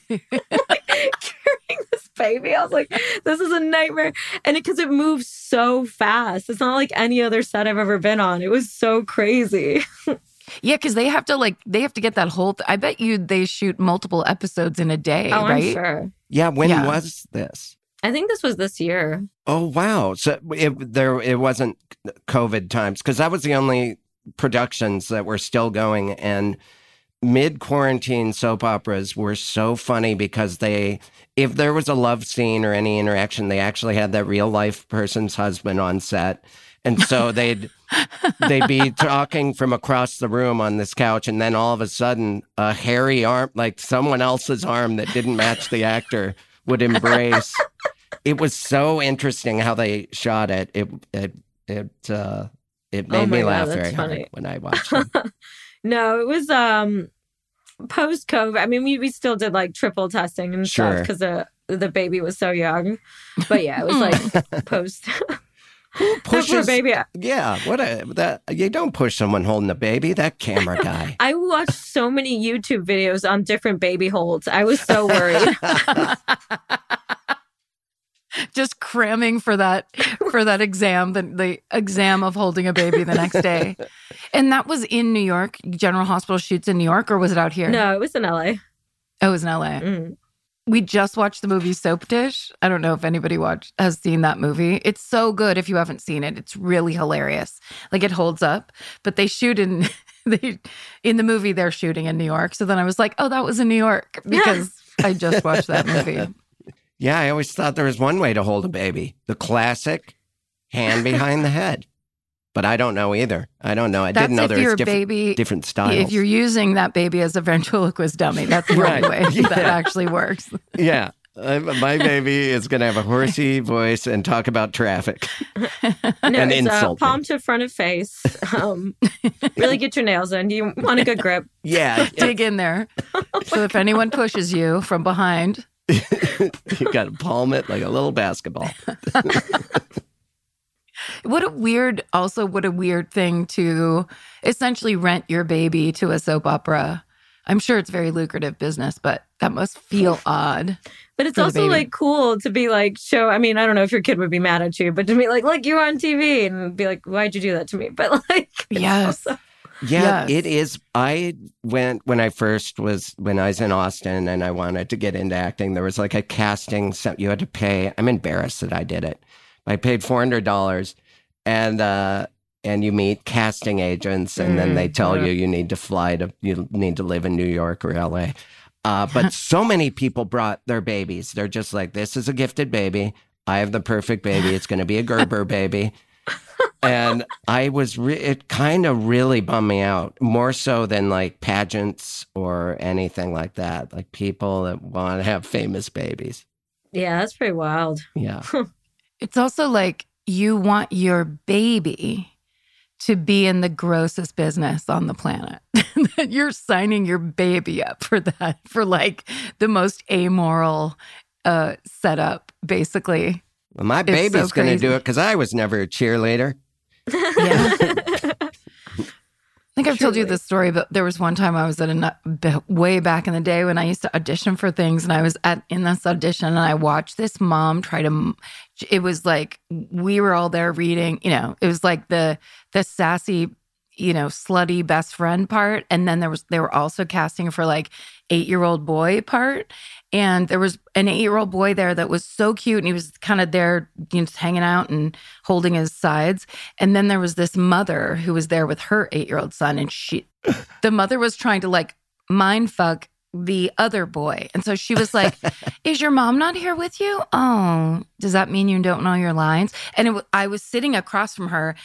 Speaker 3: like carrying this baby. I was like, this is a nightmare. And because it, moves so fast. It's not like any other set I've ever been on. It was so crazy.
Speaker 2: Yeah, because they have to like they have to get that whole. Th- I bet you they shoot multiple episodes in a day,
Speaker 3: oh,
Speaker 2: right?
Speaker 3: I'm sure.
Speaker 1: yeah. When
Speaker 2: Yeah.
Speaker 1: was this?
Speaker 3: I think this was this year.
Speaker 1: Oh wow! So it there it wasn't COVID times because that was the only productions that were still going, and mid quarantine soap operas were so funny because they if there was a love scene or any interaction, they actually had that real life person's husband on set, and so they'd they'd be talking from across the room on this couch, and then all of a sudden a hairy arm, like someone else's arm that didn't match the actor, would embrace it was so interesting how they shot it. It it it uh, it made
Speaker 3: Oh
Speaker 1: me laugh very
Speaker 3: funny.
Speaker 1: hard when I watched it.
Speaker 3: No, it was um post COVID. I mean, we, we still did like triple testing and
Speaker 1: Sure.
Speaker 3: stuff because the the baby was so young. But yeah, it was like post.
Speaker 1: Who
Speaker 3: That poor
Speaker 1: pushes?
Speaker 3: baby.
Speaker 1: Yeah, what a that you don't push someone holding a baby. That camera guy.
Speaker 3: I watched so many YouTube videos on different baby holds. I was so worried.
Speaker 2: Just cramming for that for that exam, the, the exam of holding a baby the next day. And that was in New York. General Hospital shoots in New York, or was it out here?
Speaker 3: no, it was in LA.
Speaker 2: Oh, it was in LA.
Speaker 3: Mm.
Speaker 2: We just watched the movie Soap Dish. I don't know if anybody watched has seen that movie. It's so good if you haven't seen it. It's really hilarious. Like it holds up. But they shoot in they in the movie they're shooting in New York. So then I was like, oh, that was in New York because I just watched that movie.
Speaker 1: Yeah, I always thought there was one way to hold a baby the classic hand behind the head. But I don't know either. I don't know. I
Speaker 2: That's
Speaker 1: didn't know
Speaker 2: if
Speaker 1: there was different,
Speaker 2: baby
Speaker 1: different styles.
Speaker 2: If you're using that baby as a ventriloquist dummy, that's the
Speaker 1: Right.
Speaker 2: only way
Speaker 1: Yeah.
Speaker 2: that actually works.
Speaker 1: yeah. Uh, my baby is going to have a horsey voice and talk about traffic.
Speaker 3: No,
Speaker 1: And
Speaker 3: it's uh,
Speaker 1: insult
Speaker 3: palm to front of face. Um, really get your nails in. You want a good grip.
Speaker 1: Yeah.
Speaker 2: Dig in there. So if anyone pushes you from behind,
Speaker 1: you got to palm it like a little basketball.
Speaker 2: What a weird, also, what a weird thing to essentially rent your baby to a soap opera. I'm sure it's very lucrative business, but that must feel odd.
Speaker 3: But it's also like cool to be like show. I mean, I don't know if your kid would be mad at you, but to be like, look, you're on TV, and be like, why'd you do that to me? But like, it's
Speaker 2: Yes.
Speaker 3: also-
Speaker 1: Yeah,
Speaker 2: Yes.
Speaker 1: it is. I went when I first was when I was in Austin and I wanted to get into acting. There was like a casting. So you had to pay. I'm embarrassed that I did it. I paid four hundred dollars, and uh, and you meet casting agents, and then they
Speaker 3: Mm,
Speaker 1: tell
Speaker 3: yeah.
Speaker 1: you you need to fly to you need to live in New York or L.A. Uh, but so many people brought their babies. They're just like, this is a gifted baby. I have the perfect baby. It's going to be a Gerber baby and I was re- it kind of really bummed me out more so than like pageants or anything like that. Like people that want to have famous babies.
Speaker 3: yeah, that's pretty wild.
Speaker 1: Yeah,
Speaker 2: It's also like you want your baby to be in the grossest business on the planet. That You're signing your baby up for that, for like the most amoral uh, setup, basically.
Speaker 1: well, my
Speaker 2: It's
Speaker 1: baby's
Speaker 2: so
Speaker 1: going to do it because I was never a cheerleader.
Speaker 2: Yeah. I think I've told you this story, but there was one time I was at a way back in the day when I used to audition for things, and I was at in this audition, and I watched this mom try to. It was like we were all there reading, you know, it was like the the sassy, you know, slutty best friend part, and then there was they were also casting for like eight year old boy part, and there was an eight year old boy there that was so cute, and he was kind of there, you know, just hanging out and holding his sides. And then there was this mother who was there with her eight year old son, and she, the mother was trying to like mind fuck the other boy. And so she was like, Is your mom not here with you? Oh, does that mean you don't know your lines? And it, I was sitting across from her,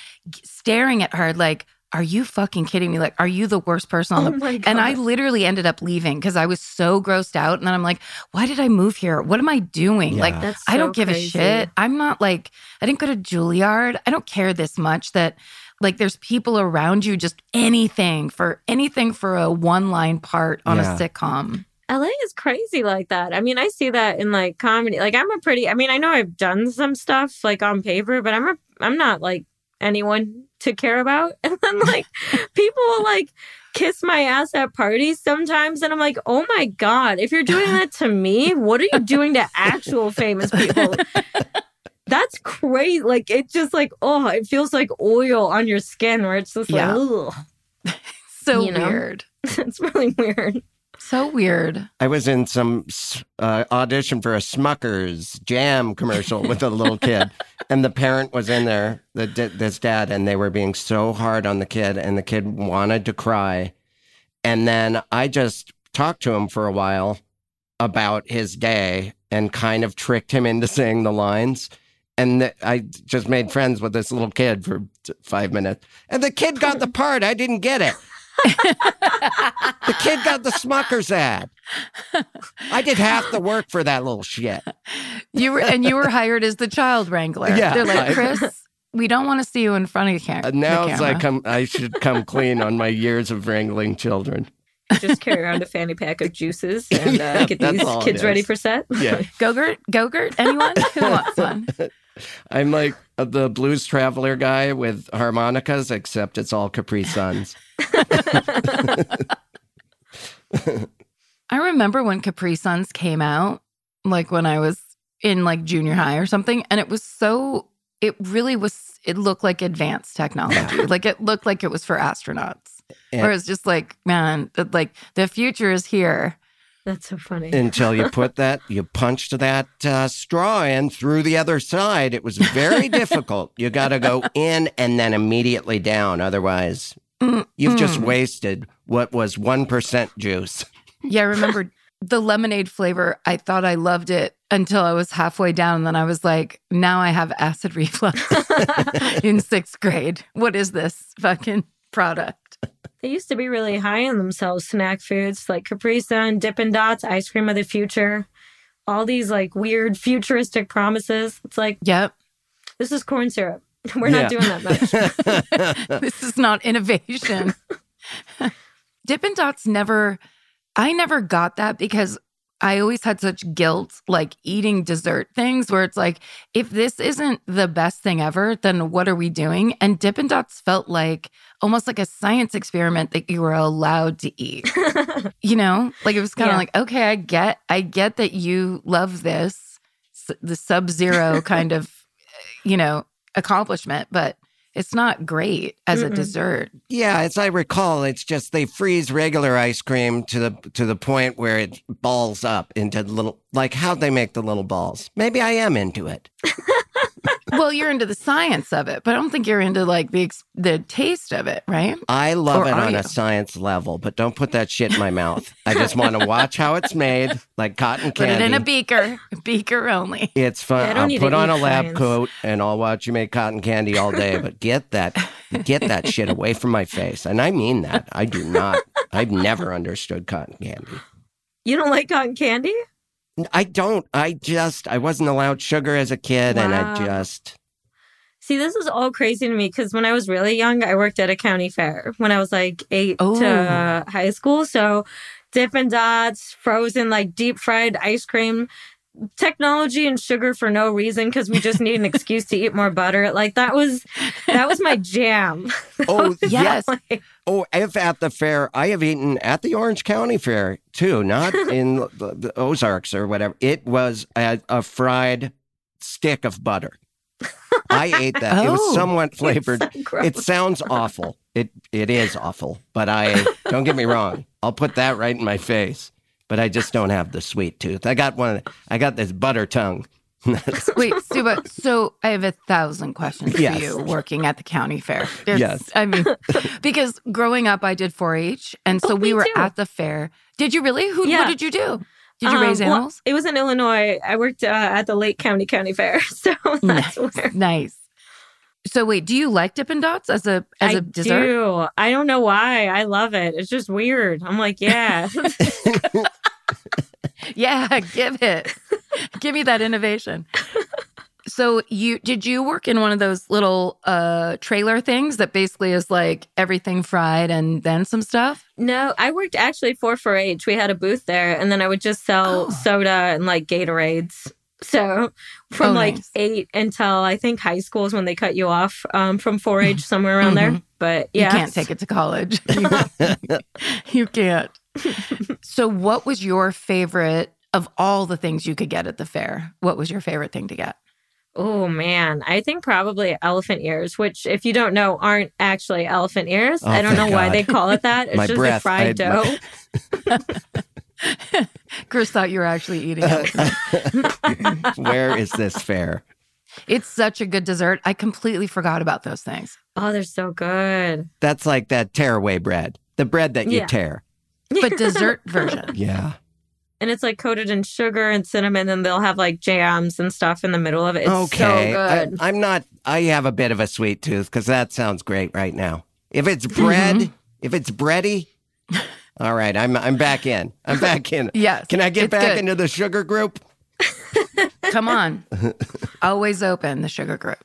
Speaker 2: staring at her like, are you fucking kidding me? Like, are you the worst person on
Speaker 3: Oh
Speaker 2: the
Speaker 3: my god!
Speaker 2: and I literally ended up leaving because I was so grossed out. And then I'm like, why did I move here? What am I doing?
Speaker 1: Yeah.
Speaker 2: Like,
Speaker 3: That's
Speaker 2: I don't give
Speaker 3: crazy.
Speaker 2: a shit. I'm not like, I didn't go to Juilliard. I don't care this much that like there's people around you, just anything for anything for a one line part on
Speaker 1: Yeah.
Speaker 2: a sitcom.
Speaker 3: LA is crazy like that. I mean, I see that in like comedy. Like I'm a pretty I mean, I know I've done some stuff like on paper, but I'm a I'm not like anyone to care about. And then like people will like kiss my ass at parties sometimes and I'm like, "Oh my god, if you're doing that to me, what are you doing to actual famous people?" That's crazy. Like it just like oh, it feels like oil on your skin where it's just like,
Speaker 2: Yeah. So
Speaker 3: You know?
Speaker 2: weird.
Speaker 3: it's really weird.
Speaker 2: So weird.
Speaker 1: I was in some uh, audition for a Smuckers jam commercial with a little kid, and the parent was in there, the, this dad, and they were being so hard on the kid, and the kid wanted to cry. And then I just talked to him for a while about his day and kind of tricked him into saying the lines. And I just made friends with this little kid for five minutes. And the kid got the part. I didn't get it. The kid got the Smuckers ad. I did half the work for that little shit.
Speaker 2: You were and you were hired as the child wrangler.
Speaker 1: Yeah.
Speaker 2: They're like,
Speaker 1: I-
Speaker 2: Chris, we don't want to see you in front of the, cam-
Speaker 1: Uh,
Speaker 2: the
Speaker 1: now
Speaker 2: camera.
Speaker 1: it's like I'm, I should come clean on my years of wrangling children.
Speaker 3: just carry around a fanny pack of juices and
Speaker 1: Yeah,
Speaker 3: uh, get these kids ready for set.
Speaker 1: Yeah,
Speaker 2: Gogurt? Gogurt? Anyone? Who wants one?
Speaker 1: I'm like the blues traveler guy with harmonicas, except it's all Capri Suns.
Speaker 2: I remember when Capri Suns came out, like when I was in like junior high or something, and it was so it really was it looked like advanced technology. like it looked like it was for astronauts.
Speaker 1: And-
Speaker 2: Where it's just like, man, like the future is here.
Speaker 3: That's so funny.
Speaker 1: Until you put that, you punched that uh, straw in through the other side. It was very difficult. You got to go in and then immediately down. Otherwise, You've just wasted what was 1% juice.
Speaker 2: Yeah, I remember the lemonade flavor. I thought I loved it until I was halfway down. And then I was like, now I have acid reflux in sixth grade. What is this fucking product?
Speaker 3: They used to be really high on themselves, snack foods like Capri Sun, Dippin' Dots, ice cream of the future, all these like weird futuristic promises. It's like,
Speaker 2: Yep.
Speaker 3: this is corn syrup. We're not
Speaker 1: Yeah.
Speaker 3: doing that much.
Speaker 2: this is not innovation. Dippin' Dots never, I never got that because I always had such guilt like eating dessert things where it's like, if this isn't the best thing ever, then what are we doing? And Dippin' Dots felt like almost like a science experiment that you were allowed to eat. you know, like it was kind of
Speaker 3: Yeah.
Speaker 2: like, okay, I get, I get that you love this, the sub zero kind of, eh, you know, accomplishment, but it's not great as a
Speaker 3: Mm-mm.
Speaker 2: dessert.
Speaker 1: Yeah, as I recall, it's just they freeze regular ice cream to the to the point where it balls up into little like how they make the little balls. Maybe I am into it.
Speaker 2: well, you're into the science of it, but I don't think you're into like the the taste of it, right?
Speaker 1: I love
Speaker 2: Or
Speaker 1: it on
Speaker 2: you?
Speaker 1: a science level, but don't put that shit in my mouth. I just want to watch how it's made, like cotton candy.
Speaker 2: Put it in a beaker, beaker only.
Speaker 1: It's fun.
Speaker 3: Yeah, I don't
Speaker 1: I'll put on a lab
Speaker 3: science.
Speaker 1: coat and I'll watch you make cotton candy all day. But get that, get that shit away from my face. And I mean that. I do not. I've never understood cotton candy.
Speaker 3: you don't like cotton candy?
Speaker 1: I don't. I just. I wasn't allowed sugar as a kid, and I just.
Speaker 3: See, this is all crazy to me because when I was really young, I worked at a county fair when I was like eight
Speaker 2: Oh.
Speaker 3: to high school. So, Dippin' Dots, frozen, like deep fried ice cream, technology and sugar for no reason because we just need an excuse to eat more butter. Like that was that was my jam.
Speaker 1: Oh
Speaker 2: Yes.
Speaker 3: Like,
Speaker 1: Oh, if at the fair, I have eaten at the Orange County Fair too, not in the, the Ozarks or whatever. It was a, a fried stick of butter. I ate that. It
Speaker 2: Oh.
Speaker 1: was somewhat flavored.
Speaker 3: so.
Speaker 1: It sounds awful. It it is awful, but I don't get me wrong. I'll put that right in my face. But I just don't have the sweet tooth. I got one. I got this butter tongue.
Speaker 2: Wait, Subhah. So I have a thousand questions
Speaker 1: Yes.
Speaker 2: for you working at the county fair. There's-
Speaker 1: Yes.
Speaker 2: I mean, because growing up, I did 4-H, and so
Speaker 3: Oh,
Speaker 2: we were
Speaker 3: too.
Speaker 2: at the fair. Did you really? Who?
Speaker 3: Yeah.
Speaker 2: What did you do? Did you
Speaker 3: Um,
Speaker 2: raise
Speaker 3: well,
Speaker 2: animals?
Speaker 3: it was in Illinois. I worked uh, at the Lake County County Fair, so that's
Speaker 2: nice,
Speaker 3: where
Speaker 2: nice. So wait, do you like Dippin' Dots as a as
Speaker 3: I
Speaker 2: a dessert?
Speaker 3: I do. I don't know why. I love it. It's just weird. I'm like, yeah.
Speaker 2: Yeah, give it. give me that innovation. So you did you work in one of those little uh trailer things that basically is like everything fried and then some stuff?
Speaker 3: no, I worked actually for 4-H. We had a booth there, and then I would just sell
Speaker 2: Oh.
Speaker 3: soda and like Gatorades. So from
Speaker 2: Oh,
Speaker 3: like
Speaker 2: nice.
Speaker 3: eight until I think high school is when they cut you off um, from 4-H somewhere around there.
Speaker 2: Mhm.
Speaker 3: But yeah,
Speaker 2: You can't take it to college. you can't. so what was your favorite of all the things you could get at the fair? What was your favorite thing to get?
Speaker 3: Oh man, I think probably elephant ears, which if you don't know aren't actually elephant ears.
Speaker 1: Oh,
Speaker 3: I don't know
Speaker 1: thank
Speaker 3: why they call it that. It's
Speaker 1: My
Speaker 3: just
Speaker 1: breath,
Speaker 3: a fried
Speaker 1: I-
Speaker 3: dough.
Speaker 1: my-
Speaker 2: Chris thought you were actually eating it.
Speaker 1: Where is this fair?
Speaker 2: it's such a good dessert. I completely forgot about those things.
Speaker 3: Oh, they're so good.
Speaker 1: That's like that tearaway bread, the bread that you
Speaker 3: Yeah.
Speaker 1: tear.
Speaker 2: But dessert version.
Speaker 1: Yeah.
Speaker 3: and it's like coated in sugar and cinnamon, and they'll have like jams and stuff in the middle of it. It's
Speaker 1: okay.
Speaker 3: so good.
Speaker 1: I, am not. I have a bit of a sweet tooth because that sounds great right now. If it's bread,
Speaker 2: Mm-hmm.
Speaker 1: if it's bready, all right. I'm I'm back in. I'm back in.
Speaker 2: Yes.
Speaker 1: Can I get back
Speaker 2: good.
Speaker 1: into the sugar group?
Speaker 2: Come on. Always open the sugar group.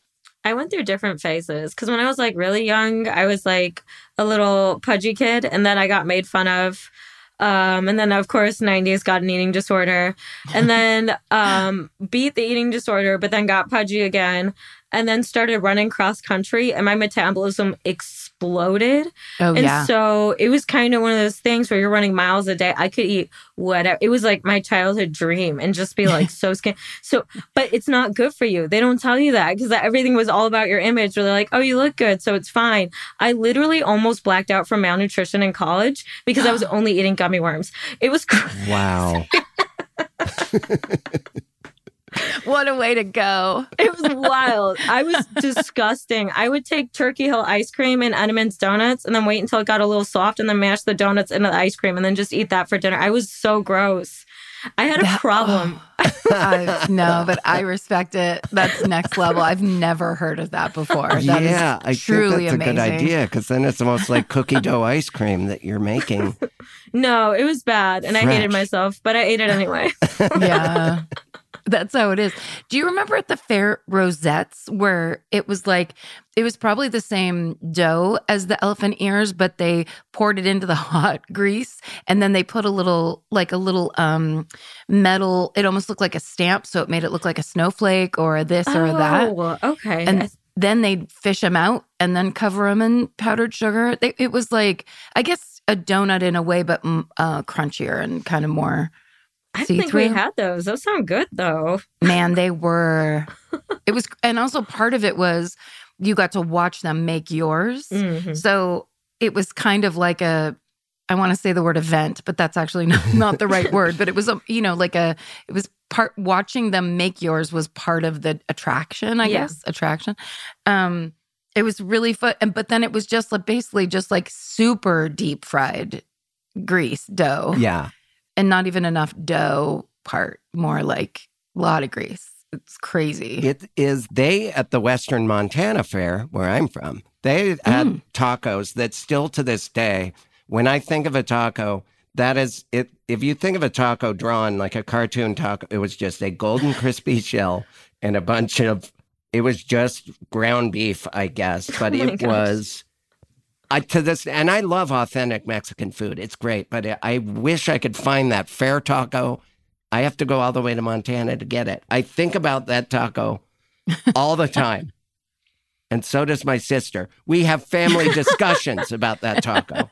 Speaker 3: I went through different phases because when I was like really young, I was like a little pudgy kid, and then I got made fun of. Um, and then of course, 90s got an eating disorder, and then um, beat the eating disorder, but then got pudgy again, and then started running cross country, and my metabolism exploded.
Speaker 2: Oh
Speaker 3: and
Speaker 2: yeah.
Speaker 3: so it was kind of one of those things where you're running miles a day. I could eat whatever. It was like my childhood dream and just be like so skinny. So, but it's not good for you. They don't tell you that because everything was all about your image. Where they're like, oh, you look good, so it's fine. I literally almost blacked out from malnutrition in college because I was only eating gummy worms. It was crazy.
Speaker 1: Wow.
Speaker 2: what a way to go.
Speaker 3: It was wild. I was disgusting. I would take Turkey Hill ice cream and Entenmann's donuts and then wait until it got a little soft and then mash the donuts into the ice cream and then just eat that for dinner. I was so gross. I had a
Speaker 2: That-
Speaker 3: problem. Oh.
Speaker 2: I, no, but I respect it. That's next level. I've never heard of that before. That is
Speaker 1: yeah, I
Speaker 2: truly
Speaker 1: think that's
Speaker 2: amazing.
Speaker 1: a good idea because then it's almost like cookie dough ice cream that you're making.
Speaker 3: No, it was bad and I hated myself, but I ate it anyway.
Speaker 2: yeah. That's how it is. Do you remember at the fair rosettes where it was like it was probably the same dough as the elephant ears, but they poured it into the hot grease and then they put a little like a little um metal, it almost looked like a stamp, so it made it look like a snowflake or a this or that.
Speaker 3: Oh, okay.
Speaker 2: And then they'd fish them out and then cover them in powdered sugar. They, it was like, I guess, a donut in a way, but mm, uh, crunchier and kind of more.
Speaker 3: I think we had those. Those sound good though.
Speaker 2: Man, they were. It was, and also part of it was you got to watch them make yours.
Speaker 3: Mhm.
Speaker 2: So it was kind of like a, I want to say the word event, but that's actually not, not the right word. But it was, a, you know, like a, it was part, watching them make yours was part of the attraction, I
Speaker 3: Yeah.
Speaker 2: guess, attraction. Um, it was really fun. And, but then it was just like basically just like super deep fried grease dough
Speaker 1: Yeah.
Speaker 2: And not even enough dough part, more like a lot of grease. It's crazy.
Speaker 1: It is they at the Western Montana Fair, where I'm from, they had
Speaker 2: Mm.
Speaker 1: tacos that still to this day, when I think of a taco, that is it. If you think of a taco drawn like a cartoon taco, it was just a golden crispy shell and a bunch of, it was just ground beef, I guess, but
Speaker 3: Oh
Speaker 1: it
Speaker 3: gosh.
Speaker 1: was. I to this, and I love authentic Mexican food. It's great, but I, wish I could find that fair taco. I have to go all the way to Montana to get it. I think about that taco all the time. And so does my sister. We have family discussions about that taco.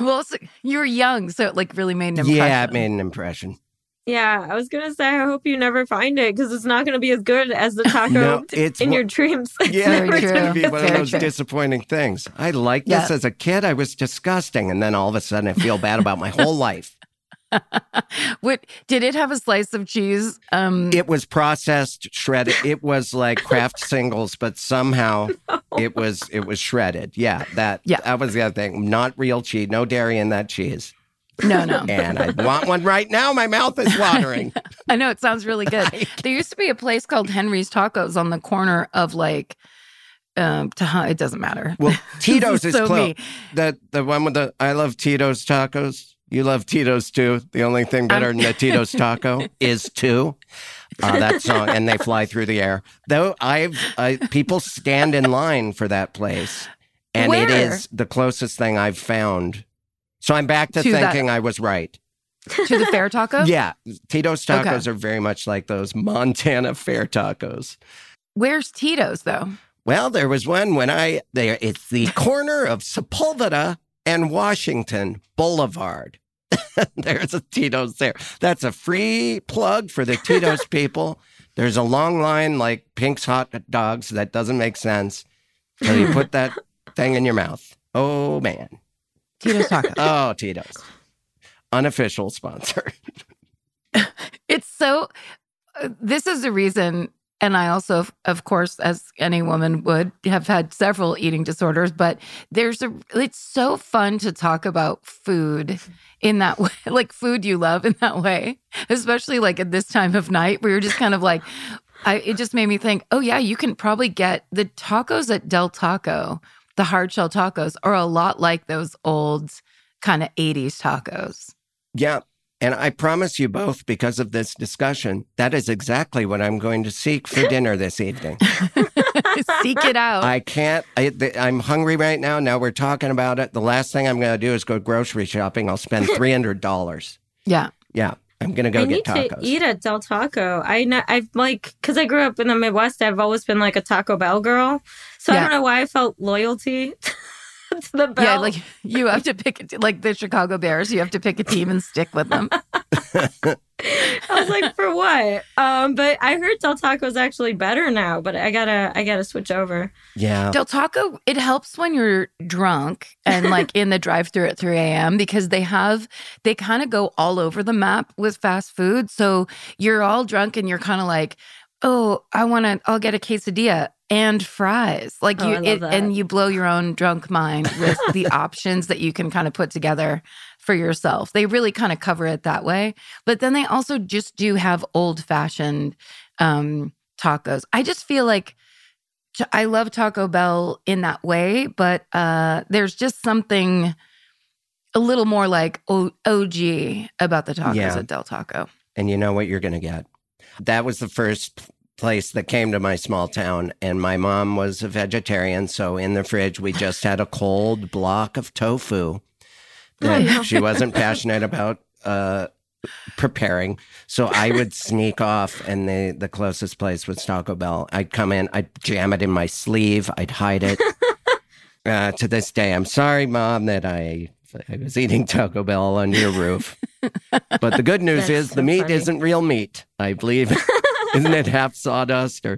Speaker 2: well, so you were young, so it like really made an impression.
Speaker 1: Yeah, it made an impression.
Speaker 3: Yeah, I was gonna say I hope you never find it because it's not gonna be as good as the taco
Speaker 1: No, it's
Speaker 3: in
Speaker 1: one-
Speaker 3: your dreams.
Speaker 1: Yeah,
Speaker 2: Very
Speaker 1: it's going to be one of those
Speaker 2: true.
Speaker 1: disappointing things. I liked this
Speaker 2: Yeah.
Speaker 1: as a kid. I was disgusting. And then all of a sudden, I feel bad about my whole life.
Speaker 2: What did it have a slice of cheese? Um,
Speaker 1: It was processed, shredded. It was like Kraft singles, but somehow it was it was shredded. Yeah, that
Speaker 2: Yeah.
Speaker 1: that was the other thing. Not real cheese, no dairy in that cheese.
Speaker 2: No, no.
Speaker 1: And I want one right now. My mouth is watering.
Speaker 2: I know it sounds really good. there used to be a place called Henry's Tacos on the corner of like, um, Taha- it doesn't matter.
Speaker 1: Well, Tito's is
Speaker 2: so
Speaker 1: close.
Speaker 2: me.
Speaker 1: The the one with the I love Tito's tacos. You love Tito's too. The only thing better than the Tito's taco is two. Uh, that song, and they fly through the air. Though I've I, people stand in line for that place, and it
Speaker 2: Where?
Speaker 1: is the closest thing I've found. So I'm back to,
Speaker 2: To that-
Speaker 1: thinking I was right.
Speaker 2: to the fair taco.
Speaker 1: Yeah, Tito's tacos
Speaker 2: Okay.
Speaker 1: are very much like those Montana fair tacos.
Speaker 2: Where's Tito's though?
Speaker 1: Well, there was one when I there. It's the corner of Sepulveda and Washington Boulevard. There's a Tito's there. That's a free plug for the Tito's people. There's a long line like Pink's hot dogs that doesn't make sense until you put that thing in your mouth. Oh man.
Speaker 2: Tito's Tacos.
Speaker 1: Oh, Tito's. Unofficial sponsor.
Speaker 2: it's so uh, this is the reason and i also of- of course as any woman would have had several eating disorders but there's a it's so fun to talk about food in that way like food you love in that way especially like at this time of night where you're just kind of like I, it just made me think oh yeah you can probably get the tacos at del taco the hard shell tacos are a lot like those old kind of 80s tacos
Speaker 1: Yeah. And I promise you both, because of this discussion, that is exactly what I'm going to seek for dinner this evening.
Speaker 2: seek it out
Speaker 1: I can't. I, th- I'm hungry right now. Now we're talking about it. The last thing I'm going to do is go grocery shopping. I'll spend three hundred dollars.
Speaker 2: yeah
Speaker 1: Yeah, I'm going to go
Speaker 3: I
Speaker 1: get
Speaker 3: need
Speaker 1: tacos.
Speaker 3: to eat at Del Taco. I know I've like because I grew up in the Midwest. I've always been like a Taco Bell girl, so I don't know why I felt loyalty to the Bell.
Speaker 2: Yeah, like you have to pick a t- like the Chicago Bears. You have to pick a team and stick with them.
Speaker 3: I was like, for what? Um, but I heard Del Taco is actually better now, but I gotta I gotta switch over.
Speaker 1: Yeah.
Speaker 2: Del Taco, it helps when you're drunk and like in the drive through at 3 a.m. because they have, they kind of go all over the map with fast food. So you're all drunk and you're kind of like, oh, I want to, I'll get a quesadilla and fries. Like
Speaker 3: Oh,
Speaker 2: you,
Speaker 3: I love
Speaker 2: it,
Speaker 3: that.
Speaker 2: and you blow your own drunk mind with the options that you can kind of put together for yourself. They really kind of cover it that way. But then they also just do have old fashioned um, tacos. I just feel like, Ch- I love Taco Bell in that way, but uh, there's just something a little more like o- OG about the tacos
Speaker 1: Yeah.
Speaker 2: at Del Taco.
Speaker 1: and you know what you're going to get. That was the first p- place that came to my small town, and my mom was a vegetarian. So in the fridge, we just had a cold block of tofu that she wasn't passionate about uh, preparing. So I would sneak off, and the, the closest place was Taco Bell. I'd come in, I'd jam it in my sleeve, I'd hide it. Uh, to this day, I'm sorry, mom, that I I was eating Taco Bell on your roof. But the good news
Speaker 3: That's
Speaker 1: is
Speaker 3: so
Speaker 1: the meat
Speaker 3: funny.
Speaker 1: isn't real meat. I believe, isn't it half sawdust or uh,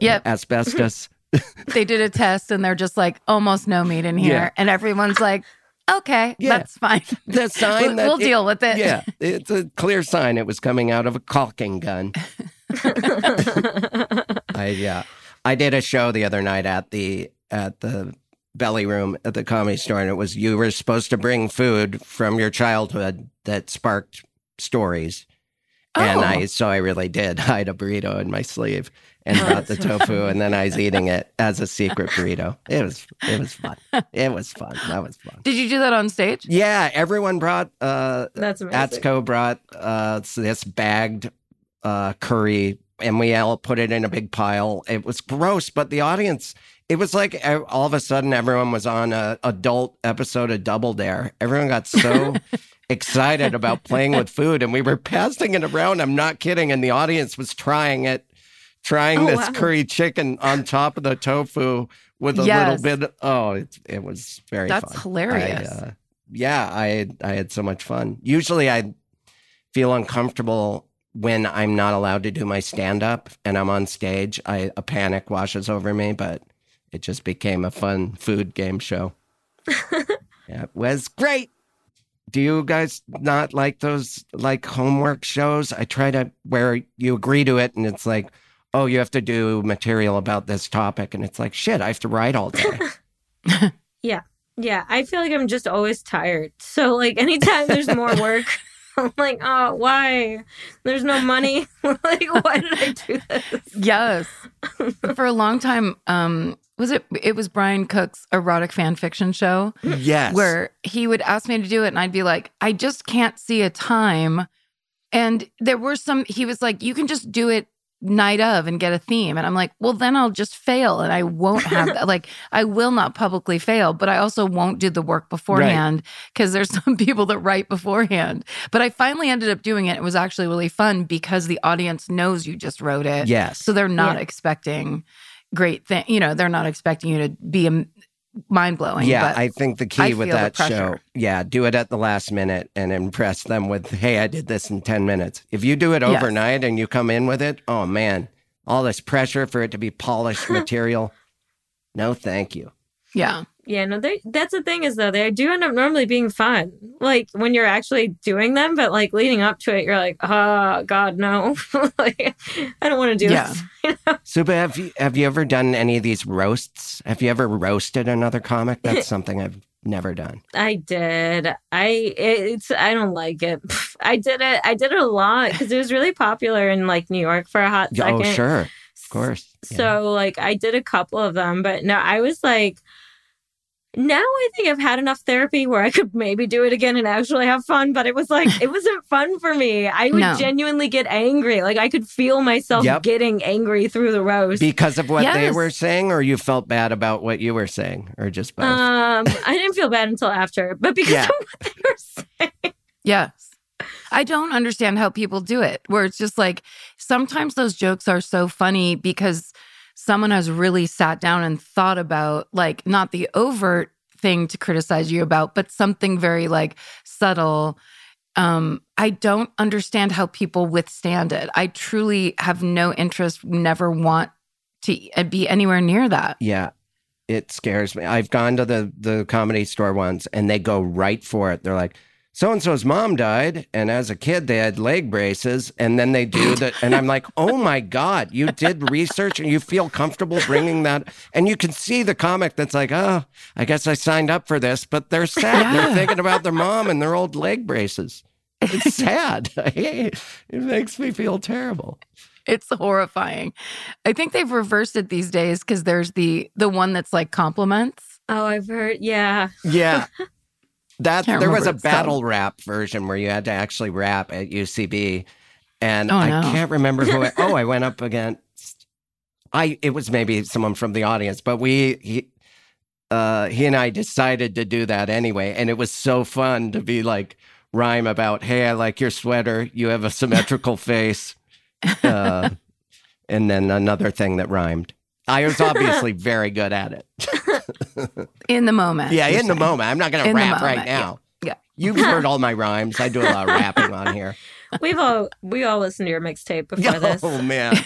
Speaker 2: Yep.
Speaker 1: asbestos?
Speaker 2: They did a test and they're just like, almost no meat in here.
Speaker 1: Yeah.
Speaker 2: And everyone's like, okay,
Speaker 1: Yeah.
Speaker 2: that's fine.
Speaker 1: The sign
Speaker 2: We'll,
Speaker 1: that
Speaker 2: we'll
Speaker 1: it-
Speaker 2: deal with it.
Speaker 1: Yeah, it's a clear sign it was coming out of a caulking gun. I yeah, I did a show the other night at the at the belly room at the comedy store, and it was you were supposed to bring food from your childhood that sparked stories. And
Speaker 2: Oh.
Speaker 1: I so I really did hide a burrito in my sleeve and
Speaker 3: Oh,
Speaker 1: brought the tofu, and then I was eating it as a secret burrito. It was it was fun. It was fun. That was fun.
Speaker 2: Did you do that on stage?
Speaker 1: Yeah, everyone brought uh
Speaker 3: That's amazing.
Speaker 1: Atsuko brought uh this bagged uh curry and we all put it in a big pile. It was gross, but the audience it was like all of a sudden everyone was on a adult episode of Double Dare. Everyone got so excited about playing with food and we were passing it around. I'm not kidding and the audience was trying it trying
Speaker 3: Oh,
Speaker 1: this
Speaker 3: wow.
Speaker 1: curry chicken on top of the tofu with a
Speaker 2: Yes.
Speaker 1: little bit oh it, it was very
Speaker 2: That's
Speaker 1: fun.
Speaker 2: hilarious.
Speaker 1: I, uh, yeah, I had, I had so much fun. Usually, I feel uncomfortable when I'm not allowed to do my stand up and I'm on stage. I a panic washes over me, but it just became a fun food game show. yeah, it was great. Do you guys not like those like homework shows? I try to where you agree to it and it's like, oh, you have to do material about this topic, and it's like, shit, I have to write all day.
Speaker 3: Yeah, Yeah. I feel like I'm just always tired. So like anytime there's more work, I'm like, oh, why? There's no money. like, why did I do this?
Speaker 2: Yes. For a long time, um, was it it was Brian Cook's erotic fan fiction show
Speaker 1: yes.
Speaker 2: where he would ask me to do it and I'd be like, I just can't see a time. And there were some he was like, you can just do it night of and get a theme. And I'm like, well, then I'll just fail and I won't have that. like I will not publicly fail, but I also won't do the work beforehand because there's some people that write beforehand. But I finally ended up doing it. It was actually really fun because the audience knows you just wrote it.
Speaker 1: Yes.
Speaker 2: So they're not
Speaker 3: Yeah.
Speaker 2: expecting great thing. You know, they're not expecting you to be um, a mind blowing.
Speaker 1: Yeah,
Speaker 2: but
Speaker 1: I think the
Speaker 2: I
Speaker 1: key with that show, yeah, do it at the last minute and impress them with, hey, I did this in 10 minutes. If you do it
Speaker 2: Yes.
Speaker 1: overnight and you come in with it, oh man, all this pressure for it to be polished material. No, thank you.
Speaker 2: yeah.
Speaker 3: Yeah, no, they, that's the thing is though, they do end up normally being fun. Like when you're actually doing them, but like leading up to it, you're like, oh God, no. like I don't want to do
Speaker 2: Yeah.
Speaker 3: this.
Speaker 1: Subhah, have you, have you ever done any of these roasts? Have you ever roasted another comic? That's something I've never done.
Speaker 3: I did. I it's I don't like it. I did it. I did it a lot because it was really popular in like New York for a hot
Speaker 1: oh,
Speaker 3: second.
Speaker 1: Oh, sure. Of course. Yeah.
Speaker 3: So like I did a couple of them, but no, I was like now I think I've had enough therapy where I could maybe do it again and actually have fun, but it was like it wasn't fun for me. I would
Speaker 2: No.
Speaker 3: genuinely get angry. Like I could feel myself
Speaker 1: Yep.
Speaker 3: getting angry through the roast.
Speaker 1: because of what they were saying, or you felt bad about what you were saying, or just both?
Speaker 3: um I didn't feel bad until after, but because
Speaker 1: Yeah.
Speaker 3: of what they were saying.
Speaker 2: Yes. I don't understand how people do it, where it's just like sometimes those jokes are so funny because someone has really sat down and thought about, like, not the overt thing to criticize you about, but something very like subtle Um, I don't understand how people withstand it. I truly have no interest, never want to uh, be anywhere near that.
Speaker 1: Yeah. It scares me. I've gone to the the comedy store once and they go right for it. They're like, so and so's mom died, and as a kid they had leg braces, and then they do that, and I'm like, oh my god, you did research and you feel comfortable bringing that, and you can see the comic that's like, oh, I guess I signed up for this, but they're sad. They're thinking about their mom and their old leg braces. It's sad. it makes me feel terrible.
Speaker 2: It's horrifying. I think they've reversed it these days because there's the the one that's like compliments.
Speaker 3: Oh, I've heard. Yeah.
Speaker 1: Yeah. That there was a battle rap version where you had to actually rap at UCB, and
Speaker 2: Oh,
Speaker 1: I
Speaker 2: no.
Speaker 1: can't remember who. I, oh, I went up against. I it was maybe someone from the audience, but we he, uh, he and I decided to do that anyway, and it was so fun to be like rhyme about, "Hey, I like your sweater. You have a symmetrical face," uh, and then another thing that rhymed. I was obviously very good at it.
Speaker 2: In the moment.
Speaker 1: Yeah, in the moment. I'm not going to rap right
Speaker 2: moment, yeah.
Speaker 1: now.
Speaker 2: Yeah.
Speaker 1: You've heard all my rhymes. I do a lot of rapping on here.
Speaker 3: We've all we all listened to your mixtape before this.
Speaker 1: Oh man,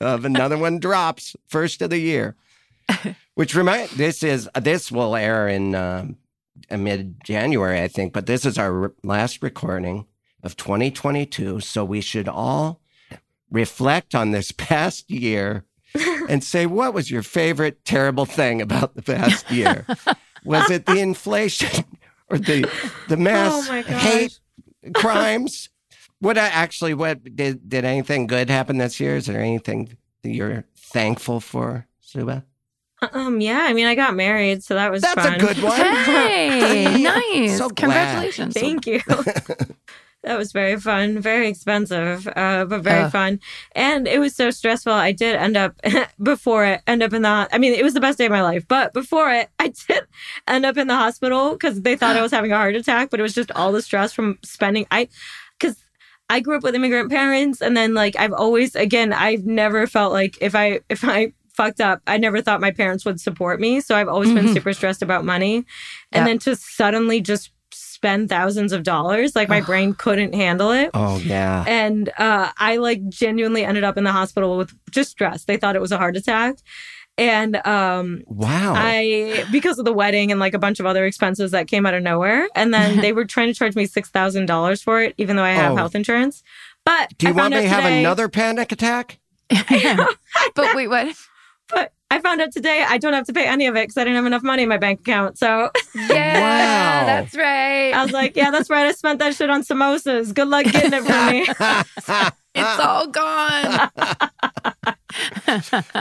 Speaker 1: uh, another one drops first of the year. Which remind this is this will air in um, mid January, I think. But this is our last recording of 2022, so we should all reflect on this past year and say what was your favorite terrible thing about the past year? was it the inflation or the the mass
Speaker 3: Oh
Speaker 1: hate crimes? What I actually what did did anything good happen this year? Is there anything that you're thankful for, Subhah?
Speaker 3: Um, yeah, I mean, I got married, so that was
Speaker 1: That's
Speaker 3: fun.
Speaker 1: a good one.
Speaker 2: Hey, nice.
Speaker 1: So.
Speaker 2: Congratulations.
Speaker 3: Thank you. That was very fun, very expensive, uh, but very
Speaker 2: Ugh.
Speaker 3: fun. And it was so stressful. I did end up before it end up in the. I mean, it was the best day of my life. But before it, I did end up in the hospital because they thought I was having a heart attack. But it was just all the stress from spending. I because I grew up with immigrant parents, and then like I've always again I've never felt like if I if I fucked up, I never thought my parents would support me. So I've always been
Speaker 2: Mhm.
Speaker 3: super stressed about money, and
Speaker 2: Yep.
Speaker 3: then to suddenly just spend thousands of dollars, like my brain couldn't handle it.
Speaker 1: Oh yeah.
Speaker 3: And uh, I like genuinely ended up in the hospital with just stress. They thought it was a heart attack. And um,
Speaker 1: Wow.
Speaker 3: I, because of the wedding and like a bunch of other expenses that came out of nowhere. And then they were trying to charge me $6,000 for it, even though I have
Speaker 1: Oh.
Speaker 3: health insurance. But
Speaker 1: Do you
Speaker 3: I
Speaker 1: want
Speaker 3: found
Speaker 1: me to have
Speaker 3: today-
Speaker 1: another panic attack?
Speaker 2: but wait, what?
Speaker 3: But I found out today I don't have to pay any of it because I didn't have enough money in my bank account. So
Speaker 2: Yeah,
Speaker 1: Wow.
Speaker 2: that's right.
Speaker 3: I was like, yeah, that's right. I spent that shit on samosas. Good luck getting it from me.
Speaker 2: it's all gone.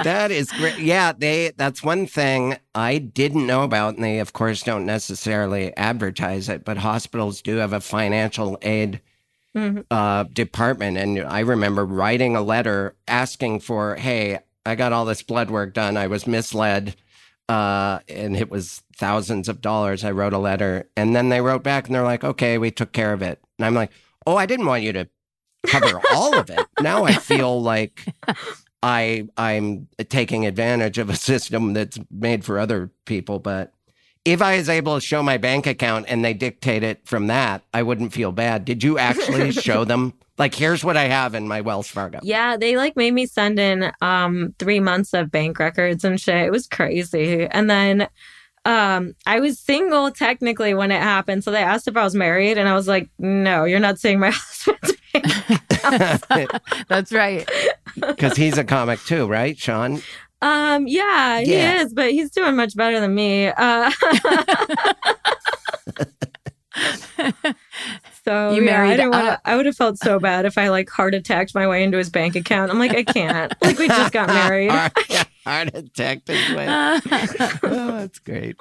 Speaker 1: that is great. Yeah, they that's one thing I didn't know about, and they of course don't necessarily advertise it, but hospitals do have a financial aid
Speaker 3: Mhm.
Speaker 1: uh, department. And I remember writing a letter asking for, hey, I got all this blood work done. I was misled. Uh, and it was thousands of dollars. I wrote a letter and then they wrote back and they're like, okay, we took care of it. And I'm like, oh, I didn't want you to cover all of it. Now I feel like I I'm taking advantage of a system that's made for other people. But if I was able to show my bank account and they dictate it from that, I wouldn't feel bad. Did you actually show them? Like, here's what I have in my Wells Fargo.
Speaker 3: Yeah, they like made me send in um three months of bank records and shit. It was crazy. And then um I was single technically when it happened. So they asked if I was married and I was like, no, you're not seeing my husband's bank.
Speaker 2: That's right.
Speaker 1: Because he's a comic too, right, Sean?
Speaker 3: Um, yeah, he is, but he's doing much better than me. Uh So
Speaker 2: You
Speaker 3: yeah, I didn't wanna. I would have felt so bad if I like heart attacked my way into his bank account. I'm like, I can't. Like we just got married.
Speaker 1: heart, heart attack this way. oh, that's great.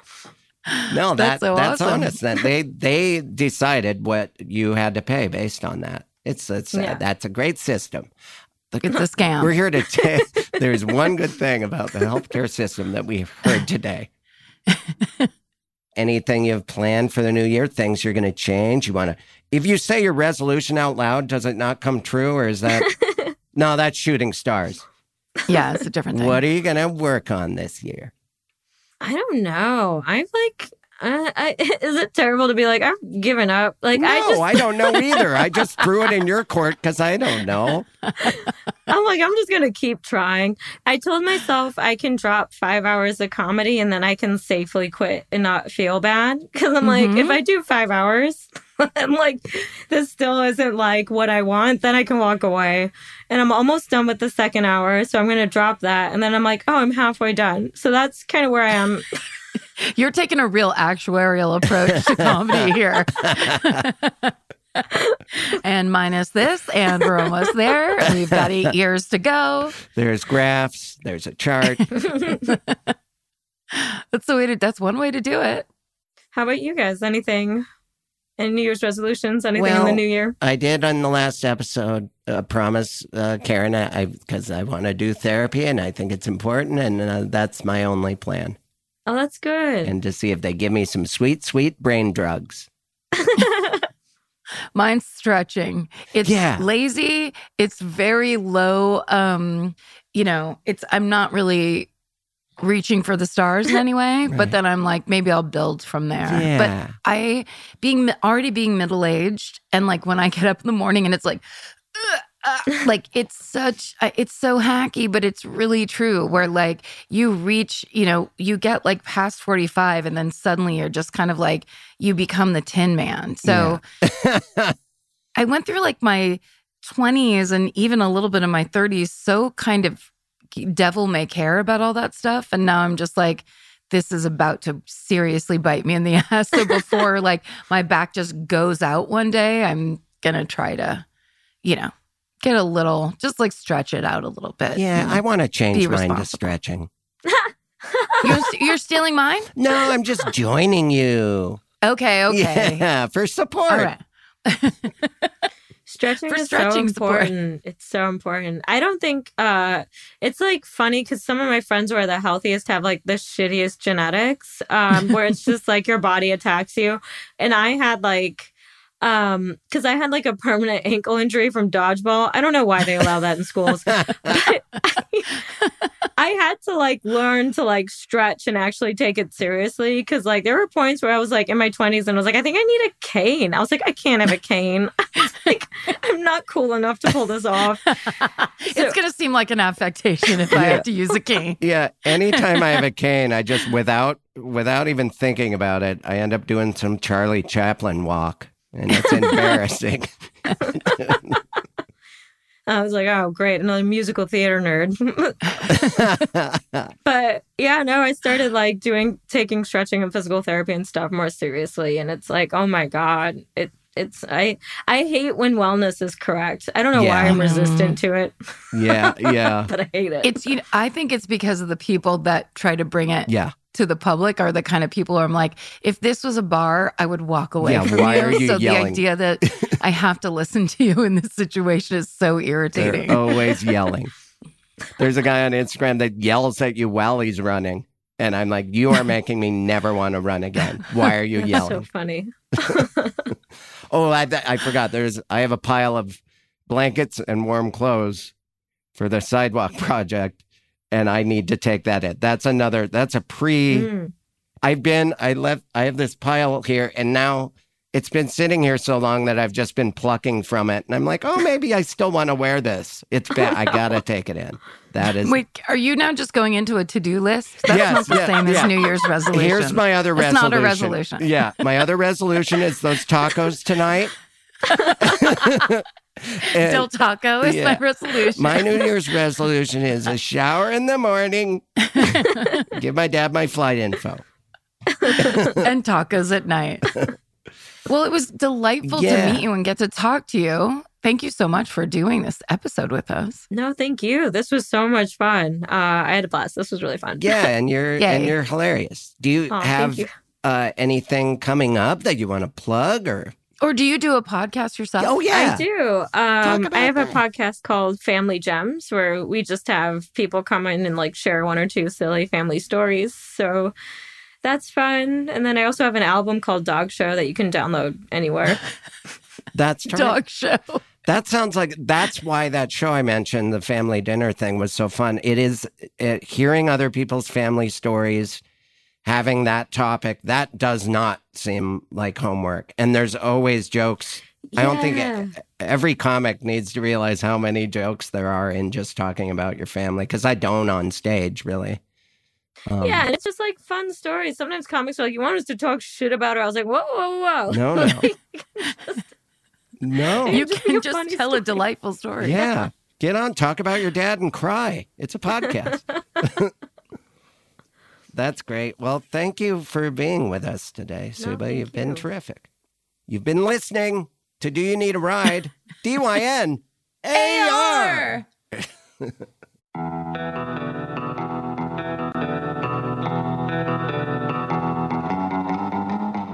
Speaker 1: No, that,
Speaker 2: That's so
Speaker 1: that's
Speaker 2: awesome.
Speaker 1: honest. That they they decided what you had to pay based on that. It's it's uh, that's a great system.
Speaker 2: It's a scam.
Speaker 1: We're here to tell. There's one good thing about the healthcare system that we have heard today. Anything you've planned for the new year? Things you're going to change? You want to? If you say your resolution out loud, does it not come true, or is that? no, that's shooting stars.
Speaker 2: yeah, it's a different thing.
Speaker 1: What are you going to work on this year?
Speaker 3: I don't know. I've like I, I, is it terrible to be like I've given up? Like
Speaker 1: no,
Speaker 3: I just
Speaker 1: I don't know either. I just threw it in your court because I don't know.
Speaker 3: I'm like, I'm just gonna keep trying. I told myself I can drop five hours of comedy and then I can safely quit and not feel bad. Cause I'm like, if mm-hmm. I do five hours and like this still isn't like what I want, then I can walk away. And I'm almost done with the second hour. So I'm gonna drop that. And then I'm like, oh, I'm halfway done. So that's kind of where I am.
Speaker 2: You're taking a real actuarial approach to comedy here. and minus this, and we're almost there. We've got eight years to go.
Speaker 1: There's graphs, there's a chart.
Speaker 2: That's the way to. That's one way to do it.
Speaker 3: How about you guys? Anything? Any New Year's resolutions? Anything in the new year?
Speaker 1: I did on the last episode uh, promise uh, Karen I because I, want to do therapy and I think it's important and uh, that's my only plan
Speaker 3: Oh, that's good.
Speaker 1: and to see if they give me some sweet sweet brain drugs.
Speaker 2: Mine's stretching. It's
Speaker 1: Yeah.
Speaker 2: lazy. It's very low. Um, you know, it's I'm not really reaching for the stars in any way, but then I'm like, maybe I'll build from there.
Speaker 1: Yeah.
Speaker 2: But I being already being middle aged and like when I get up in the morning and it's like "Ugh, uh," like it's such it's so hacky but it's really true where like you reach you know you get like past 45 and then suddenly you're just kind of like you become the tin man. So I went through like my 20s and even a little bit of my 30s so kind of devil may care about all that stuff. And now I'm just like this is about to seriously bite me in the ass. So before like my back just goes out one day I'm going to try to you know get a little just like stretch it out a little bit
Speaker 1: Yeah, I want to change
Speaker 2: Be
Speaker 1: mine to stretching.
Speaker 2: you're, you're stealing mine
Speaker 1: No, I'm just joining you.
Speaker 2: okay okay
Speaker 1: Yeah, for support.
Speaker 2: all right
Speaker 3: Stretching
Speaker 2: For
Speaker 3: is
Speaker 2: stretching
Speaker 3: so
Speaker 2: support.
Speaker 3: important. It's so important. I don't think uh it's like funny because some of my friends who are the healthiest have like the shittiest genetics, um, where it's just like your body attacks you. And I had like um because I had like a permanent ankle injury from dodgeball. I don't know why they allow that in schools. but I, I had to like learn to like stretch and actually take it seriously because like there were points where I was like in my 20s and I was like, I think I need a cane. I was like, I can't have a cane. I was like, I'm not cool enough to pull this off.
Speaker 2: it's going to seem like an affectation if I have to use a cane.
Speaker 1: Yeah, anytime I have a cane, I just without without even thinking about it, I end up doing some Charlie Chaplin walk, and it's embarrassing.
Speaker 3: I was like, oh, great, another musical theater nerd. but yeah, no, I started like doing taking stretching and physical therapy and stuff more seriously, and it's like, oh my god, it. It's I I hate when wellness is correct. I don't know why I'm resistant to it,
Speaker 1: yeah, yeah,
Speaker 3: but I hate it.
Speaker 2: It's you know, I think it's because of the people that try to bring it
Speaker 1: yeah.
Speaker 2: To the public are the kind of people who I'm like, if this was a bar, I would walk away
Speaker 1: Yeah,
Speaker 2: from
Speaker 1: why
Speaker 2: you.
Speaker 1: are you
Speaker 2: so
Speaker 1: yelling?
Speaker 2: the idea that I have to listen to you in this situation is so irritating.
Speaker 1: They're always yelling. There's a guy on Instagram that yells at you while he's running, and I'm like, you are making me never want to run again. Why are you yelling?
Speaker 3: That's so funny.
Speaker 1: Oh, I, I forgot. There's I have a pile of blankets and warm clothes for the sidewalk project, and I need to take that in. That's another. That's a pre.
Speaker 3: Mm.
Speaker 1: I've been. I left. I have this pile here, and now it's been sitting here so long that I've just been plucking from it, and I'm like, oh, maybe I still want to wear this. It's bad. I gotta take it in. That is.
Speaker 2: Wait, are you now just going into a to-do list? That's
Speaker 1: Yes,
Speaker 2: not the same
Speaker 1: yeah.
Speaker 2: as New Year's resolution.
Speaker 1: Here's my other resolution.
Speaker 2: It's
Speaker 1: resolution.
Speaker 2: not a resolution.
Speaker 1: Yeah, my other resolution is those tacos tonight. And-
Speaker 2: Del Taco is my resolution.
Speaker 1: My New Year's resolution is a shower in the morning. Give my dad my flight info.
Speaker 2: and tacos at night. Well, it was delightful
Speaker 1: Yeah.
Speaker 2: to meet you and get to talk to you. Thank you so much for doing this episode with us.
Speaker 3: No, thank you. This was so much fun. Uh, I had a blast. This was really fun.
Speaker 1: Yeah, and you're
Speaker 2: Yay.
Speaker 1: and you're hilarious. Do you
Speaker 3: Aw,
Speaker 1: have
Speaker 3: you.
Speaker 1: uh, anything coming up that you want to plug or?
Speaker 2: Or do you do a podcast yourself?
Speaker 1: Oh yeah,
Speaker 3: I do. Um, I have a podcast called Family Gems where we just have people come in and like share one or two silly family stories. So that's fun. And then I also have an album called Dog Show that you can download anywhere.
Speaker 1: that's terrific.
Speaker 2: Dog show.
Speaker 1: That sounds like that's why that show I mentioned, the family dinner thing, was so fun. It is it, hearing other people's family stories, having that topic, that does not seem like homework. And there's always jokes. I don't think
Speaker 3: Yeah.
Speaker 1: every comic needs to realize how many jokes there are in just talking about your family because I don't on stage, really. Um,
Speaker 3: yeah, and it's just like fun stories. Sometimes comics are like, "You want us to talk shit about her?" I was like, "Whoa, whoa, whoa!"
Speaker 1: No, no. No.
Speaker 2: You
Speaker 3: just be
Speaker 2: can
Speaker 3: a
Speaker 2: just tell
Speaker 3: story.
Speaker 2: a delightful story.
Speaker 1: Yeah. Get on, talk about your dad and cry. It's a podcast. That's great. Well, thank you for being with us today, Subhah.
Speaker 3: thank
Speaker 1: You've been
Speaker 3: you.
Speaker 1: terrific. You've been listening to Do You Need a Ride? DYN AR.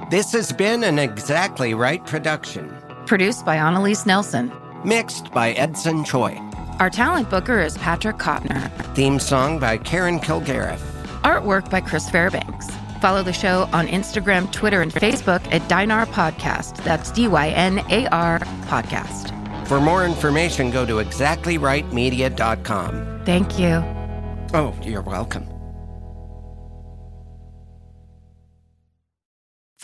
Speaker 1: This has been an Exactly Right production,
Speaker 2: Produced by Annalise Nelson.
Speaker 1: mixed by Edson Choi.
Speaker 2: Our talent booker is Patrick Kottner.
Speaker 1: Theme song by Karen Kilgariff.
Speaker 2: Artwork by Chris Fairbanks. Follow the show on Instagram, Twitter, and Facebook at Dynar Podcast. That's D Y N A R Podcast.
Speaker 1: For more information, go to exactlyrightmedia.com.
Speaker 2: Thank you.
Speaker 1: Oh, you're welcome.